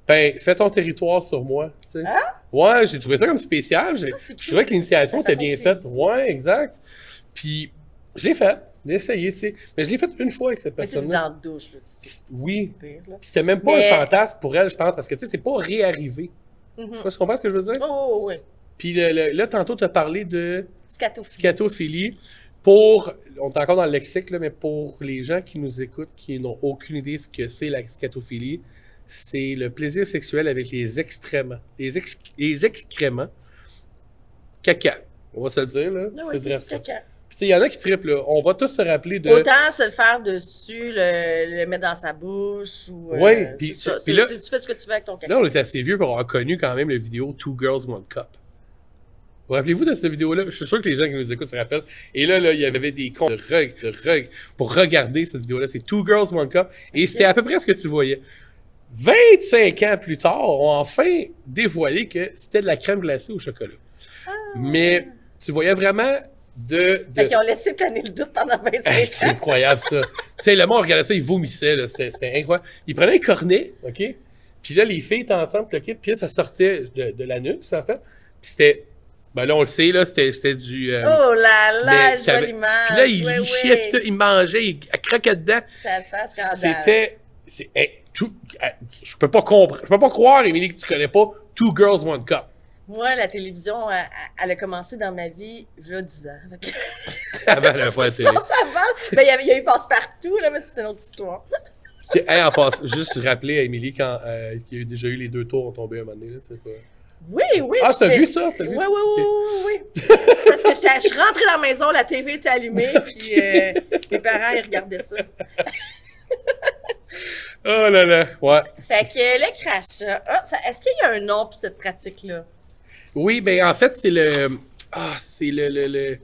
ben, fais ton territoire sur moi, tu sais. Hein? Ouais, j'ai trouvé ça comme spécial. Ah, je trouvais que l'initiation était bien faite. Ouais, exact. Puis je l'ai fait, j'ai essayé, tu sais. Mais je l'ai fait une fois avec cette personne-là. dans la douche, là. Oui. pire, là. Puis c'était même pas Mais- un fantasme pour elle, je pense, parce que tu sais, c'est pas réarrivé. Mhm. Tu vois, tu comprends ce que je veux dire? Oh, oh, oui. Puis le- le- là, tantôt, tu as parlé de Scatophilie. scatophilie. Pour, on est encore dans le lexique, là, mais pour les gens qui nous écoutent, qui n'ont aucune idée ce que c'est la scatophilie, c'est le plaisir sexuel avec les excréments. Les, ex- les excréments. Caca. On va se le dire, là. Ah ouais, c'est caca. Il y en a qui triplent, là. On va tous se rappeler de. Autant se le faire dessus, le, le mettre dans sa bouche ou. euh, Ouais, puis ça. C'est- là- c'est- tu fais ce que tu veux avec ton caca. Là, on est assez vieux pour avoir connu quand même la vidéo Two Girls, One Cup. Vous rappelez-vous de cette vidéo-là? Je suis sûr que les gens qui nous écoutent se rappellent. Et là, là, il y avait des comptes de reg, de reg pour regarder cette vidéo-là. C'est Two Girls, One Cup. Et c'était à peu près ce que tu voyais. 25 ans plus tard, on a enfin dévoilé que c'était de la crème glacée au chocolat. Mais tu voyais vraiment de... de... Fait qu'ils ont laissé planer le doute pendant 25 Hey, c'est ans. incroyable, ça. tu sais, le monde regardait ça, il vomissait, là. C'était incroyable. Il prenait un cornet, OK? Puis là, les filles étaient ensemble, le kit, puis là, ça sortait de, de l'anus, en fait. Puis c'était... Ben là, on le sait, là, c'était du... euh, Oh là là, je vois l'image. Puis là, il Ouais, lichait, puis tout, il mangeait, il, croquait dedans. Ça te fait. C'était... hey, tout, hey, je peux pas comprendre. Je peux pas croire, Émilie, que tu connais pas Two Girls, One Cup. Moi, la télévision, elle, elle a commencé dans ma vie, il y a 10 ans. [laughs] La [laughs] télé. avant? Ben, il y, avait, il y a eu passe-partout, là, mais c'est une autre histoire. [laughs] C'est- hey, en passe, juste rappeler à Émilie quand euh, il y a eu déjà eu les deux tours ont tombé un moment donné, là, c'est pas... Oui, oui. Ah, t'as vu ça? T'as Oui, vu oui, ça? oui, oui, oui, oui. C'est parce que je suis rentrée dans la maison, la TV était allumée, puis euh, mes parents, ils regardaient ça. Oh là là, ouais. Fait que le crachat, ah, est-ce qu'il y a un nom pour cette pratique-là? Oui, ben en fait, c'est le. Ah, c'est le, le, le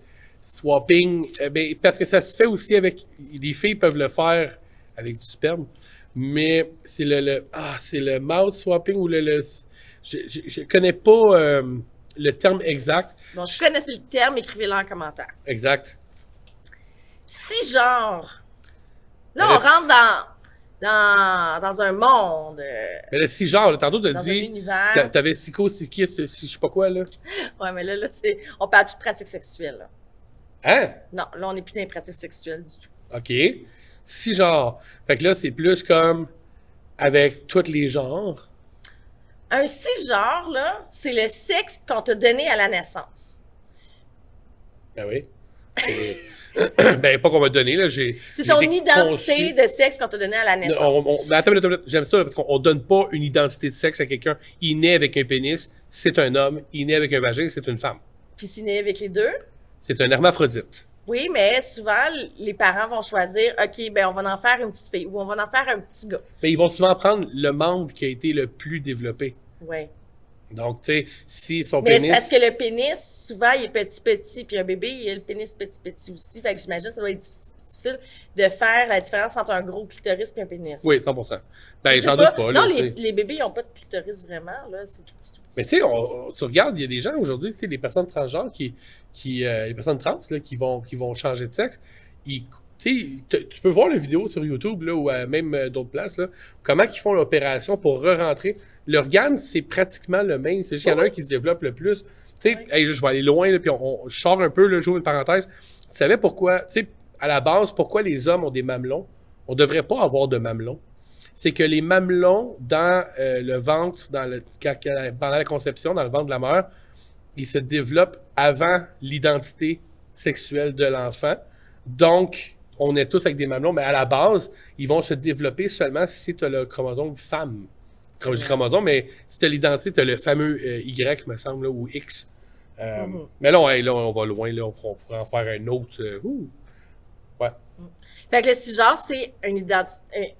swapping. Eh ben, parce que ça se fait aussi avec. Les filles peuvent le faire avec du sperme. Mais c'est le, le. Ah, c'est le mouth swapping ou le. le je, je, je connais pas euh, le terme exact. Bon, je connaissais le terme, écrivez-le en commentaire. Exact. Si genre, là, on rentre dans, dans, dans un monde, euh, Mais là, si genre, là, tantôt, dans un dit. T'avais psycho, psychi, je sais pas quoi, là. Ouais, mais là, là, c'est, on parle plus de pratiques sexuelles, là. Hein? Non, là, on n'est plus dans les pratiques sexuelles du tout. OK. Si genre. Fait que là, c'est plus comme avec tous les genres. Un cisgenre, là, c'est le sexe qu'on t'a donné à la naissance. Ben oui. [coughs] Ben, pas qu'on m'a donné, là. J'ai. C'est ton identité conçu- de sexe qu'on t'a donné à la naissance. On, on- mais attends, attends j'aime ça là, parce qu'on on donne pas une identité de sexe à quelqu'un. Il naît avec un pénis, c'est un homme. Il naît avec un vagin, c'est une femme. Puis s'il naît avec les deux? C'est un hermaphrodite. Oui, mais souvent, les parents vont choisir, OK, ben, on va en faire une petite fille ou on va en faire un petit gars. Ben, ils vont souvent prendre le membre qui a été le plus développé. Ouais. Donc, tu sais, si son Mais pénis... parce que le pénis, souvent, il est petit, petit, puis un bébé, il a le pénis petit, petit aussi. Fait que j'imagine que ça doit être difficile de faire la différence entre un gros clitoris et un pénis. Oui, 100%. Ben, j'en doute pas, là, Non, les, bébés, ils n'ont pas de clitoris vraiment, là. C'est tout petit, tout petit. Mais tu sais, tu regardes, il y a des gens aujourd'hui, tu sais, les personnes transgenres qui, qui euh, les personnes trans, là, qui vont, qui vont changer de sexe, ils, tu peux voir la vidéo sur YouTube, là, ou euh, même euh, d'autres places, là, comment ils font l'opération pour re-rentrer. L'organe, c'est pratiquement le même, c'est juste qu'il y en a un qui se développe le plus. Tu sais, hey, je vais aller loin, là, puis on, on- je sors un peu, là, j'ouvre une parenthèse. Tu savais pourquoi, tu sais, à la base, pourquoi les hommes ont des mamelons? On devrait pas avoir de mamelons. C'est que les mamelons, dans euh, le ventre, dans le, pendant la conception, dans le ventre de la mère, ils se développent avant l'identité sexuelle de l'enfant. Donc, on est tous avec des mamelons, mais à la base, ils vont se développer seulement si tu as le chromosome femme. Comme je dis chromosome, mais si tu as l'identité, tu as le fameux euh, Y, me semble, là, ou X. Euh, Mhm. Mais là, on, là, on va loin, là, on, pourra- on pourrait en faire un autre. euh. Ouais. Fait que le cisgenre, c'est une identité,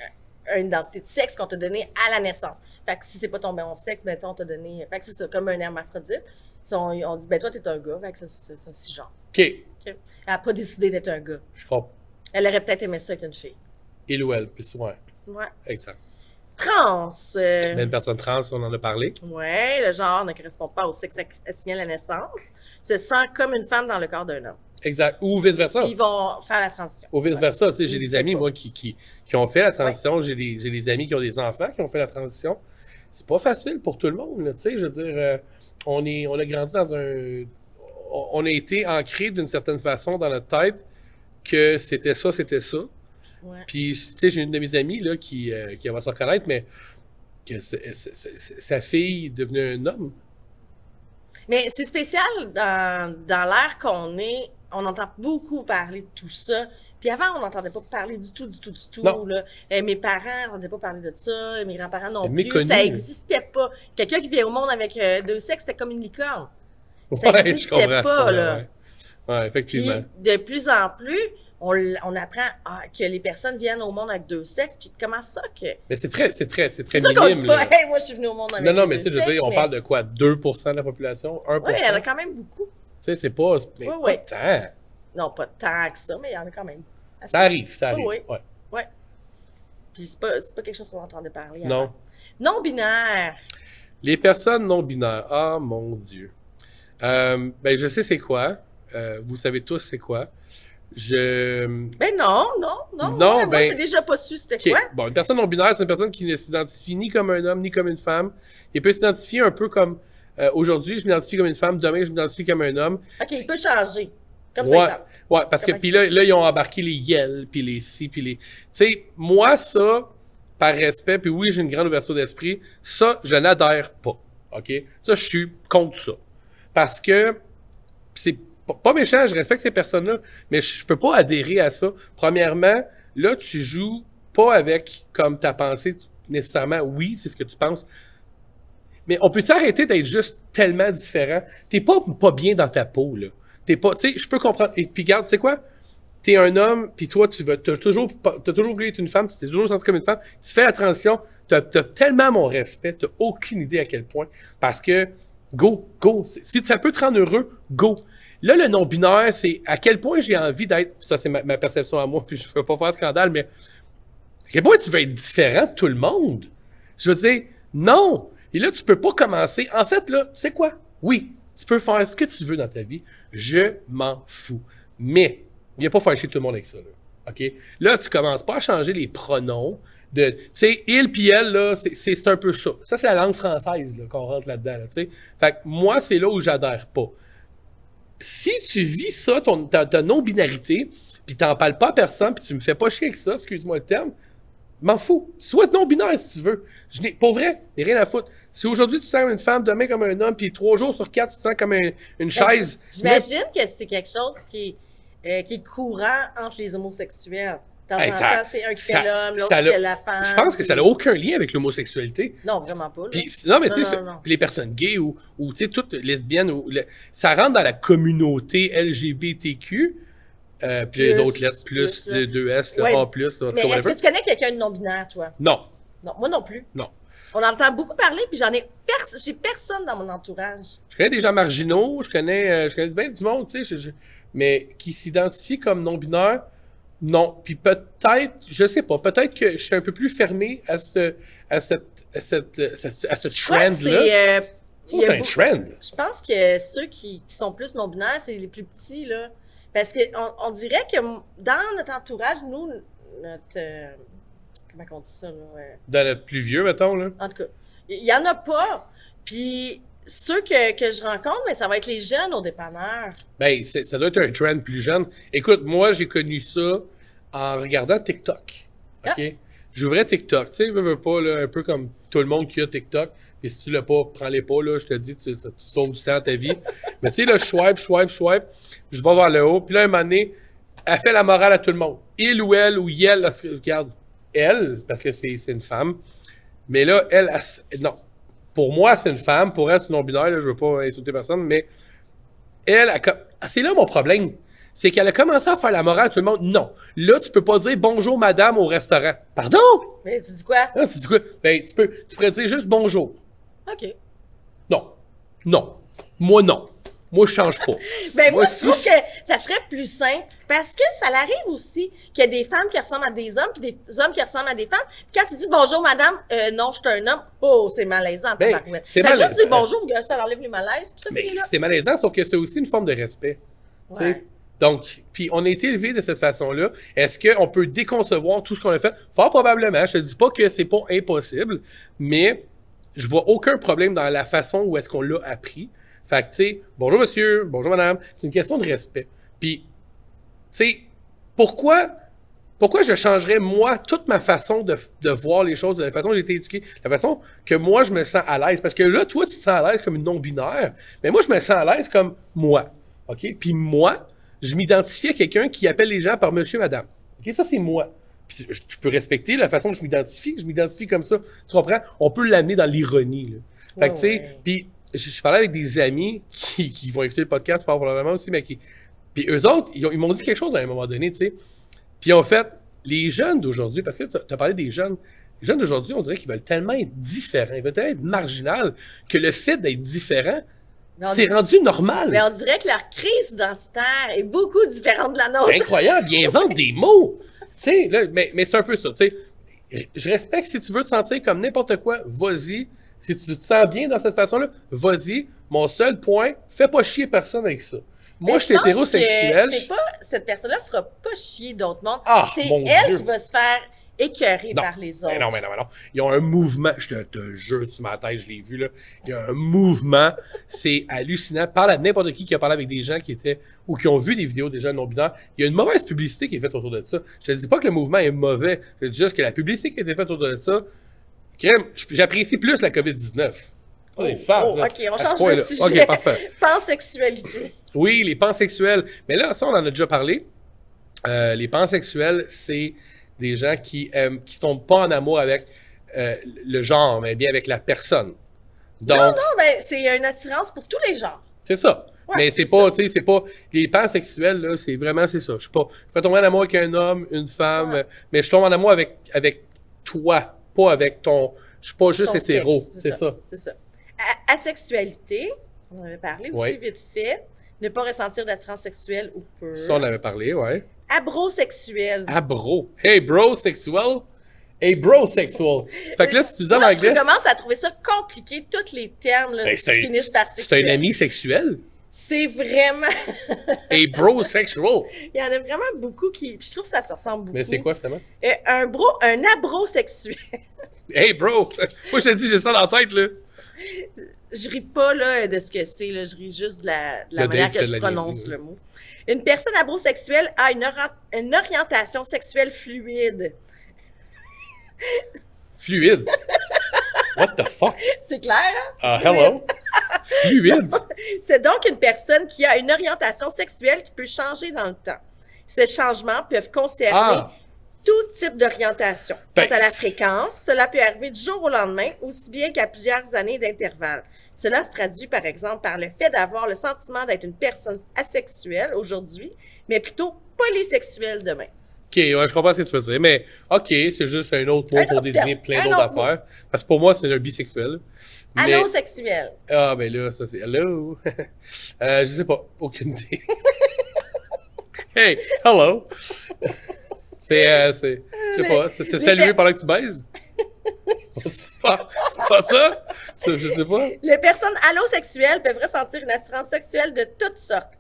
un- une identité de sexe qu'on t'a donnée à la naissance. Fait que si c'est pas ton bon sexe, ben, on t'a donné. Fait que c'est ça, comme un hermaphrodite. Si on, on dit, ben, toi, t'es un gars. Fait que ça, c'est un cisgenre. OK, Elle a pas décidé d'être un gars. je crois. Elle aurait peut-être aimé ça être une fille. Il ou elle, puis ouais, Ouais. exact. Trans. euh, Mais une personne trans, on en a parlé. Ouais, le genre ne correspond pas au sexe assigné à la naissance. Se sent comme une femme dans le corps d'un homme. Exact. Ou vice-versa. Ils vont faire la transition. Ou vice-versa. Tu sais, j'ai Ou des amis, moi, qui, qui, qui ont fait la transition. J'ai des, j'ai des amis qui ont des enfants qui ont fait la transition. C'est pas facile pour tout le monde, tu sais. Je veux dire, euh, on, est, on a grandi dans un... On on a été ancré d'une certaine façon dans notre tête que c'était ça, c'était ça. Ouais. Puis, tu sais, j'ai une de mes amies, là, qui, euh, qui va se reconnaître, mais que sa fille est devenue un homme. Mais c'est spécial dans, dans l'ère qu'on est. On entend beaucoup parler de tout ça. Puis avant, on n'entendait pas parler du tout, du tout, du tout. Là. Euh, mes parents n'entendaient pas parler de ça. Mes grands-parents non plus. méconnu. Ça n'existait pas. Quelqu'un qui vient au monde avec euh, deux sexes, c'était comme une licorne. Ça Ouais, je existait comprends. pas, Ouais, là. Ouais, Ouais, Puis effectivement. de plus en plus, on, on apprend ah, que les personnes viennent au monde avec deux sexes. Puis comment ça que. Mais c'est très, c'est très, c'est très C'est ça qu'on dit minime. pas, là. hey, moi je suis venue au monde avec Non, non, deux mais tu sais, je veux sexes, dire, on mais- parle de quoi? 2% de la population? 1%? Oui, il y en a Tu quand même beaucoup. sais, c'est pas... Mais Oui, pas oui. tant. Non, pas tant que ça, mais il y en a quand même. Ça arrive, ça arrive. Oui, ouais. Ouais. Puis c'est pas, c'est pas quelque chose qu'on entendait parler. Non. avant. Non-binaire. Les personnes non binaires. Ah, mon Dieu. Euh, ben, je sais c'est quoi. Euh, vous savez tous c'est quoi? Je... Ben non, non, non. Non, ouais, Moi, ben- j'ai déjà pas su c'était OK. quoi. Bon, une personne non binaire, c'est une personne qui ne s'identifie ni comme un homme, ni comme une femme. Il peut s'identifier un peu comme... euh, Aujourd'hui, je m'identifie comme une femme. Demain, je m'identifie comme un homme. OK, il peut changer. Comme ouais, ça, ouais, parce que puis là, là, ils ont embarqué les yel, puis les si, puis les. Tu sais, moi ça, par respect, puis oui, j'ai une grande ouverture d'esprit. Ça, je n'adhère pas. Ok, ça, je suis contre ça, parce que c'est pas- méchant, je respecte ces personnes-là, mais je, peux pas adhérer à ça. Premièrement, là, tu joues pas avec comme ta pensée nécessairement. Oui, c'est ce que tu penses. Mais on peut s'arrêter d'être juste tellement différent? T'es pas, pas bien dans ta peau, là. T'es pas, tu sais, je peux comprendre. Et puis, regarde, tu sais quoi? T'es un homme, puis toi, tu veux, t'as toujours, t'as toujours voulu être une femme, t'es toujours senti comme une femme. Tu fais la transition, t'as, t'as tellement mon respect, t'as aucune idée à quel point. Parce que, go, go. Si ça peut te rendre heureux, go. Là, le non-binaire, c'est à quel point j'ai envie d'être, ça c'est ma, perception à moi, puis je veux pas faire scandale, mais à quel point tu veux être différent de tout le monde? Je veux dire, non. Et là, tu peux pas commencer. En fait, là, c'est quoi? Oui, tu peux faire ce que tu veux dans ta vie. Je m'en fous. Mais, a pas faire chier tout le monde avec ça, là. OK? Là, tu commences pas à changer les pronoms de, tu sais, il puis elle, là, c'est- un peu ça. Ça, c'est la langue française, qu'on rentre là-dedans, là, tu sais. Fait que moi, c'est là où j'adhère pas. Si tu vis ça, ton, ta, ta non-binarité, puis t'en parles pas à personne, puis tu me fais pas chier avec ça, excuse-moi le terme, m'en fous. Sois non-binaire si tu veux. Je n'ai, pour vrai, j'ai rien à foutre. Si aujourd'hui tu te sens comme une femme, demain comme un homme, puis trois jours sur quatre tu te sens comme un- une Ben, chaise. J'imagine que c'est quelque chose qui euh, qui est courant entre les homosexuels. De temps Hey, en ça- temps, c'est un qui ça- fait l'homme, l'autre qui l'a- fait la femme. Je pense que ça n'a aucun lien avec l'homosexualité. Non, vraiment pas. Puis, non, mais Non, tu sais, non, non. les personnes gays ou, ou tu sais, toutes lesbiennes, ou, le- ça rentre dans la communauté LGBTQ, euh, puis il y a Plus, d'autres lettres, plus, plus, le 2S, le Ouais. A+, tout Mais est-ce whatever. que tu connais quelqu'un de non-binaire, toi? Non, Non, moi non plus. non. On entend beaucoup parler, puis j'en ai pers j'ai personne dans mon entourage. Je connais des gens marginaux, je connais, euh, je connais bien du monde, tu sais, je- je- mais qui s'identifient comme non-binaire, non. Puis peut-être, je sais pas, peut-être que je suis un peu plus fermé à ce, à cette, à cette, à ce trend-là. c'est, euh, y C'est un beaucoup- trend. Je pense que ceux qui, qui sont plus non-binaires, c'est les plus petits, là. Parce que on, dirait que dans notre entourage, nous, notre... euh, comment on dit ça, là? euh, Dans le plus vieux, mettons, là. en tout cas, il y en a pas. Puis ceux que, que je rencontre, mais ça va être les jeunes au dépanneur. Ben, ça doit être un trend plus jeune. Écoute, moi, j'ai connu ça en regardant TikTok. OK? Ah. J'ouvrais TikTok. Tu sais, veux, veux pas, là, un peu comme tout le monde qui a TikTok. Et si tu l'as pas, prends-les pas, là. Je te dis, tu, ça, tu sauves du temps à ta vie. [laughs] Mais tu sais, là, je swipe, swipe, swipe. Je vais vers le haut. Puis là, un moment donné, elle fait la morale à tout le monde. Il ou elle ou elle, regarde. Elle, parce que c'est une femme. Mais là, elle, non. Pour moi, c'est une femme. Pour elle, c'est non-binaire. Je veux pas insulter personne, mais elle, a c'est là mon problème. C'est qu'elle a commencé à faire la morale à tout le monde. Non. Là, tu peux pas dire bonjour madame au restaurant. Pardon? Mais tu dis quoi? Ah, tu dis quoi? Ben, tu peux, tu pourrais dire juste bonjour. OK. Non. Non. Moi, non. Moi, je change pas. [laughs] Ben moi, Moi, je trouve que ça serait plus simple parce que ça l'arrive aussi qu'il y a des femmes qui ressemblent à des hommes puis des hommes qui ressemblent à des femmes. Puis quand tu dis bonjour madame, euh, non, je suis un homme, oh, c'est malaisant. Ben, c'est juste malaisant. dire bonjour, ça enlève les malaises, puis ça c'est malaisant, sauf que c'est aussi une forme de respect. Sais? Ouais. Donc, puis on a été élevé de cette façon-là. Est-ce qu'on peut déconcevoir tout ce qu'on a fait? Fort probablement. Je te dis pas que c'est pas impossible, mais je vois aucun problème dans la façon où est-ce qu'on l'a appris. Fait que, tu sais, bonjour monsieur, bonjour madame. C'est une question de respect. Puis, tu sais, pourquoi, pourquoi je changerais, moi, toute ma façon de, de voir les choses, de la façon dont j'ai été éduqué, la façon que moi, je me sens à l'aise? Parce que là, toi, tu te sens à l'aise comme une non-binaire, mais moi, je me sens à l'aise comme moi. OK? Puis moi, je m'identifie à quelqu'un qui appelle les gens par monsieur, madame. OK? Ça, c'est moi. Puis tu peux respecter la façon dont je m'identifie. Je m'identifie comme ça. Tu comprends? On peut l'amener dans l'ironie, là. Fait que, tu sais, puis je, je parlais avec des amis qui, qui vont écouter le podcast probablement aussi, mais qui... Puis eux autres, ils, ont- ils m'ont dit quelque chose à un moment donné, tu sais. Puis en fait, les jeunes d'aujourd'hui, parce que tu as parlé des jeunes, les jeunes d'aujourd'hui, on dirait qu'ils veulent tellement être différents, ils veulent tellement être marginal, que le fait d'être différent, c'est rendu normal. Mais on dirait que leur crise identitaire est beaucoup différente de la nôtre. C'est incroyable, ils inventent des mots. Tu sais, là, mais, mais c'est un peu ça, tu sais. Je respecte si tu veux te sentir comme n'importe quoi, vas-y. Si tu te sens bien dans cette façon-là, vas-y. Mon seul point, fais pas chier personne avec ça. Moi, je suis hétérosexuel. Pas, cette personne-là fera pas chier d'autres mondes. Ah, c'est elle Dieu. qui va se faire écœurer Non. par les autres. Mais non, mais non, mais non. Ils ont un mouvement, je te, te jure sur ma tête, je l'ai vu, là. Il y a un mouvement, c'est hallucinant. Parle à n'importe qui qui a parlé avec des gens qui étaient, ou qui ont vu des vidéos des gens non-binaires. Il y a une mauvaise publicité qui est faite autour de ça. Je te dis pas que le mouvement est mauvais. Je te dis juste que la publicité qui a été faite autour de ça, j'apprécie plus la COVID-19. Oh, des farces, oh, là, ok, on change de sujet. Ok, parfait. [laughs] Pansexualité. Oui, les pansexuels. Mais là, ça, on en a déjà parlé. Euh, les pansexuels, c'est des gens qui qui sont pas en amour avec euh, le genre, mais bien avec la personne. Donc, Non, ben, c'est une attirance pour tous les genres. c'est ça. Ouais, mais c'est pas, tu sais, c'est pas, les pansexuels, là, c'est vraiment, c'est ça. Je suis pas, je peux tomber en amour avec un homme, une femme, Ouais. mais je tombe en amour avec, avec toi, pas avec ton, je suis pas juste Ton hétéro. C'est ça. C'est ça. Asexualité, on en avait parlé aussi Ouais. vite fait. Ne pas ressentir d'attirance sexuelle ou peu. Ça, on avait parlé, ouais. Abrosexuel. Ah, bro. Hey, bro, sexuel. Hey, bro, sexuel. Fait que là, si tu dis en Moi, je anglais, commence à trouver ça compliqué, tous les termes là, Ben, qui c'est un- finissent par c'est sexuel. un ami sexuel. C'est vraiment... [laughs] Hey, bro, sexual. Il y en a vraiment beaucoup qui... Puis je trouve que ça se ressemble beaucoup. Mais c'est quoi, finalement? Euh, un bro... Un abrosexuel. [laughs] Hey, bro. Moi, je te dis, j'ai ça dans la tête, là. je ris pas là, de ce que c'est, là. je ris juste de la, de la Le manière que je prononce le mot. Une personne abrosexuelle a une, ori- une orientation sexuelle fluide. Fluide. [laughs] What the fuck? [laughs] C'est clair, hein? Ah, Fluide. hello? Fluide. [laughs] C'est donc une personne qui a une orientation sexuelle qui peut changer dans le temps. Ces changements peuvent concerner Ah. tout type d'orientation. Ben, Quant à la fréquence, cela peut arriver du jour au lendemain, aussi bien qu'à plusieurs années d'intervalle. Cela se traduit, par exemple, par le fait d'avoir le sentiment d'être une personne asexuelle aujourd'hui, mais plutôt polysexuelle demain. Ouais, je comprends ce que tu veux dire, mais ok, c'est juste un autre mot Un pour désigner plein d'autres affaires. Parce que pour moi, c'est un bisexuel. Mais- Allosexuel. Ah, ben là, ça c'est hello? [laughs] euh, je sais pas, aucune idée. [laughs] hey, hello? [laughs] c'est, euh, c'est, je sais pas, c'est, saluer pendant que tu baises? c'est pas, pas ça? Je sais pas. Les personnes allosexuelles peuvent ressentir une attirance sexuelle de toutes sortes.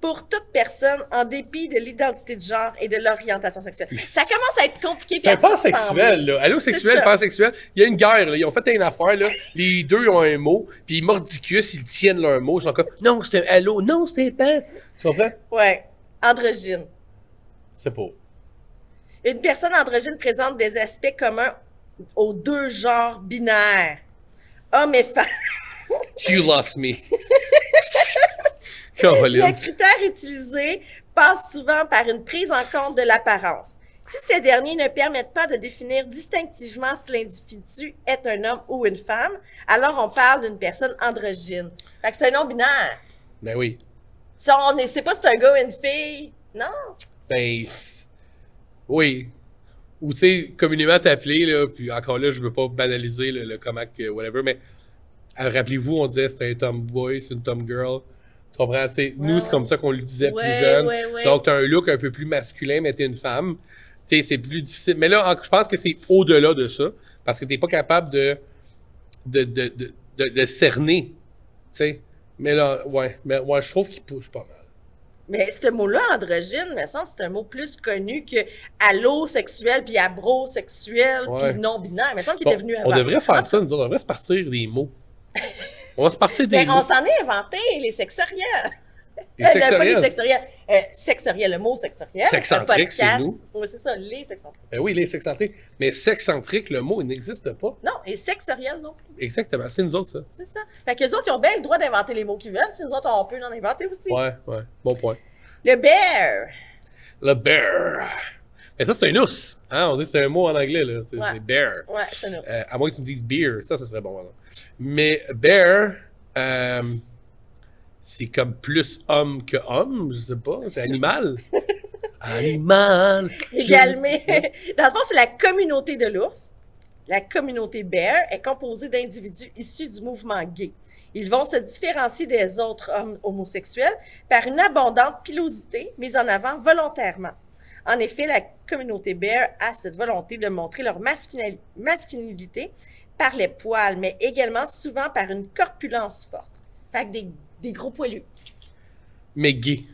Pour toute personne, en dépit de l'identité de genre et de l'orientation sexuelle. Ça commence à être compliqué. C'est pansexuel, là. Allô, C'est sexuel, ça. pansexuel. Il y a une guerre, là. Ils ont fait une affaire, là. Les deux ont un mot, puis mordicus, ils tiennent leur mot. Ils sont comme, non, c'est un allô, non, c'est un pan. Tu comprends? Ouais. Androgyne. C'est pas. Une personne androgyne présente des aspects communs aux deux genres binaires. Homme et femme. You lost me. [laughs] [laughs] Le Caroline. critère utilisé passe souvent par une prise en compte de l'apparence. Si ces derniers ne permettent pas de définir distinctivement si l'individu est un homme ou une femme, alors on parle d'une personne androgyne. Fait que c'est un non-binaire. Ben oui. Si on ne sait pas si c'est un gars ou une fille, non? Ben, oui. Ou, tu sais, communément appelé, là, puis encore là, je veux pas banaliser le, le comment whatever, mais euh, rappelez-vous, on disait c'était un tomboy, c'est une tomgirl. Tu comprends? Tu nous, c'est comme ça qu'on le disait Ouais, plus jeune. ouais, ouais. Donc, t'as un look un peu plus masculin, mais t'es une femme. Tu sais, c'est plus difficile. Mais là, je pense que c'est au-delà de ça, parce que t'es pas capable de, de, de, de, de, de cerner. Tu. Mais là, ouais, mais ouais, je trouve qu'il pousse pas mal. Mais ce mot-là, androgyne, me semble, c'est un mot plus connu que allosexuel, puis abrosexuel, puis non-binaire. Me semble qu'il Bon, était venu avant. on devrait faire ça, nous autres. On devrait se partir des mots. [laughs] On va se partir des Ben, on s'en est inventé, les sexoriels. Les [laughs] le- pas les sexoriels. Euh, sexoriel, le mot sexoriel. Sexcentrique, c'est nous. Oui, c'est ça, les sexcentriques. Ben oui, les sexcentriques. Mais sexcentrique, le mot, il n'existe pas. Non, et sexoriel non plus, Exactement. C'est nous autres, ça. c'est ça. Fait que les autres, ils ont bien le droit d'inventer les mots qu'ils veulent, si nous autres, on peut en inventer aussi. Ouais, ouais. Bon point. Le bear. Le bear. Mais ça, c'est un ours. Hein? On dit c'est un mot en anglais, là. C'est Ouais. bear. Ouais, c'est un ours. Euh, à moins que tu me dises beer. Ça, ça serait bon. Mais bear, euh, c'est comme plus homme que homme, je sais pas. C'est animal. [laughs] animal. Je- Également, dans le fond, c'est la communauté de l'ours. La communauté bear est composée d'individus issus du mouvement gay. Ils vont se différencier des autres hommes homosexuels par une abondante pilosité mise en avant volontairement. En effet, la communauté bear a cette volonté de montrer leur masculin- masculinité par les poils, mais également souvent par une corpulence forte. Fait que des, des gros poilus. Mais gay.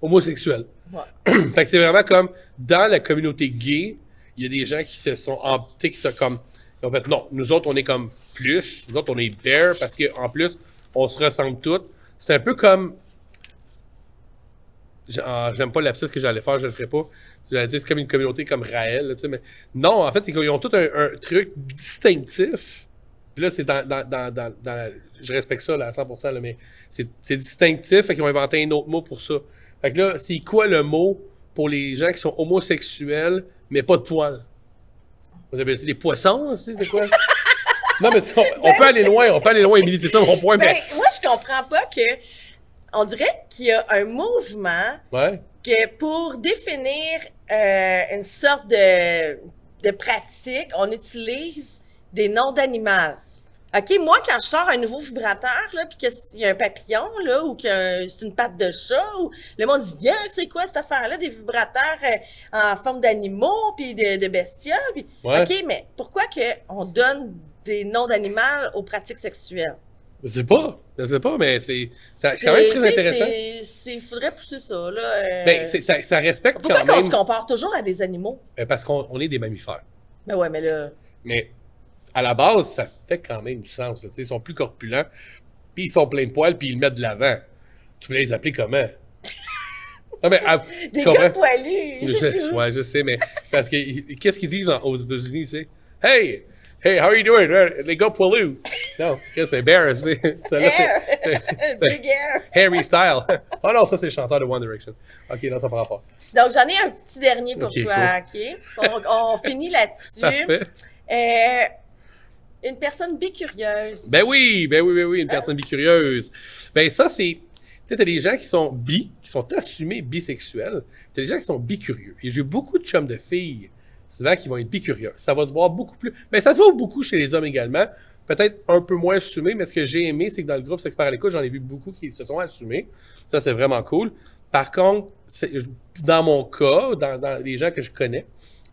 Homosexuel. Ouais. [clears throat] fait que c'est vraiment comme dans la communauté gay, il y a des gens qui se sont optés, qui sont comme en fait non, nous autres on est comme plus, nous autres on est bear parce que en plus on se ressemble tous. C'est un peu comme j'aime pas l'absence que j'allais faire, je le ferai pas. J'allais dire c'est comme une communauté comme Raël, là, tu sais, mais non, en fait c'est qu'ils ont tout un, un truc distinctif. Puis là c'est dans, dans, dans, dans, la- je respecte ça là, à 100%, là, mais c'est c'est distinctif, fait qu'ils ont inventé un autre mot pour ça. Fait que là, c'est quoi le mot pour les gens qui sont homosexuels, mais pas de poils? Vous avez dit les poissons, tu sais, c'est quoi? [laughs] non, mais on, on peut aller loin, on peut aller loin, Émilie, c'est ça mon point, Ben, mais... moi, je comprends pas que. On dirait qu'il y a un mouvement Ouais. que pour définir euh, une sorte de, de pratique, on utilise des noms d'animaux. OK, moi, quand je sors un nouveau vibrateur, là, puis qu'il y a un papillon, là, ou que c'est une patte de chat, ou le monde dit, viens, c'est quoi cette affaire-là, des vibrateurs euh, en forme d'animaux, puis de, de bestioles. Ouais. OK, mais pourquoi que on donne des noms d'animaux aux pratiques sexuelles? Je sais pas, je sais pas, mais c'est quand même très intéressant. c'est- c'est- faudrait pousser ça, là. euh, Ben, c'est- ça, ça respecte Pourquoi quand qu'on même, se compare toujours à des animaux? euh, parce qu'on on est des mammifères. Mais ouais, mais là... Mais à la base, ça fait quand même du sens. tu sais, Ils sont plus corpulents, puis ils sont pleins de poils, puis ils le mettent de l'avant. Tu voulais les appeler comment? Non, mais, [laughs] ah, tu Des comprends? gars poilus, Je ouais, je sais, mais parce que qu'est-ce qu'ils disent en- aux États-Unis, c'est Hey, hey, how are you doing? Les gars poilus. Non, c'est bear, c'est [laughs] [laughs] [laughs] Big hair. Harry Style. oh non, ça c'est le chanteur de One Direction. Ok, là ça prend pas. Donc, j'en ai un petit dernier pour toi, OK? On, on finit là-dessus. Parfait. Euh, une personne bicurieuse. Ben oui, ben oui, ben oui, une personne bicurieuse. Ben ça c'est, sais, t'as des gens qui sont bi, qui sont assumés bisexuels. T'as des gens qui sont bicurieux. Et j'ai beaucoup de chums de filles, souvent, qui vont être bicurieux. Ça va se voir beaucoup plus. Mais ça se voit beaucoup chez les hommes également. Peut-être un peu moins assumé, mais ce que j'ai aimé, c'est que dans le groupe S'expert à l'écoute, j'en ai vu beaucoup qui se sont assumés. Ça, c'est vraiment cool. Par contre, dans mon cas, dans, les gens que je connais,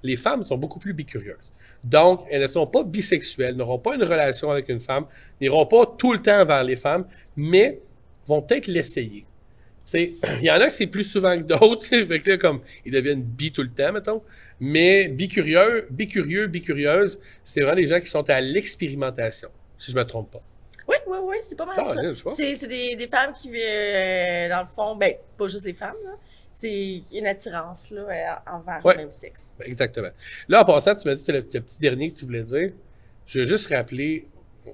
les femmes sont beaucoup plus bicurieuses. Donc, elles ne sont pas bisexuelles, n'auront pas une relation avec une femme, n'iront pas tout le temps vers les femmes, mais vont peut-être l'essayer. [clears throat] Il y en a que c'est plus souvent que d'autres, [laughs] comme, ils deviennent bi tout le temps, mettons. Mais bicurieux, bicurieux, bicurieuse, c'est vraiment des gens qui sont à l'expérimentation, si je me trompe pas. Oui, oui, oui, c'est pas mal Ah, ça. C'est c'est des, des femmes qui, euh, dans le fond, ben, pas juste les femmes, là. C'est une attirance, là, euh, envers Ouais. le même sexe. Ben, Exactement. Là, en passant, tu m'as dit que c'était le, le petit dernier que tu voulais dire. Je veux juste rappeler,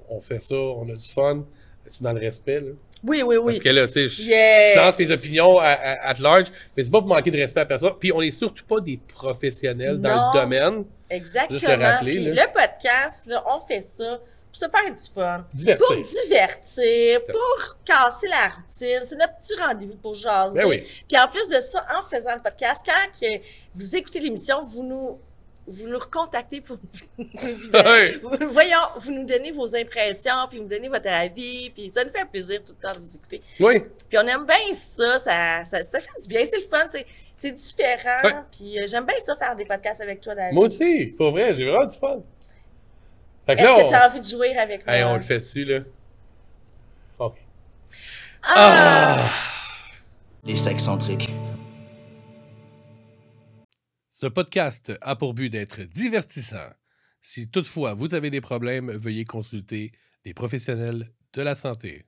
on fait ça, on a du fun, c'est dans le respect, là. Oui, oui, oui. Parce que là, tu sais, je, Yeah. je lance mes opinions à, large, mais c'est pas pour manquer de respect à personne. Puis on est surtout pas des professionnels dans le domaine. Exactement. Juste le rappeler, Puis là. le podcast, là, on fait ça pour se faire du fun. Divertir. Pour divertir, pour casser la routine. C'est notre petit rendez-vous pour jaser. Ben oui. Puis en plus de ça, en faisant le podcast, quand vous écoutez l'émission, vous nous vous nous recontactez pour [laughs] vous- voyons, vous nous donnez vos impressions, puis vous donnez votre avis, puis ça nous fait plaisir tout le temps de vous écouter. Oui. Puis on aime bien ça, ça, ça, ça fait du bien, c'est le fun, c'est, c'est différent. Ouais. Puis euh, j'aime bien ça faire des podcasts avec toi, David. Moi aussi, pour vrai, j'ai vraiment du fun. Fait que Est-ce là, que tu as envie de jouer avec moi? Hey, on le fait dessus, là. OK. Ah! Les sexcentriques. Ce podcast a pour but d'être divertissant. Si toutefois vous avez des problèmes, veuillez consulter des professionnels de la santé.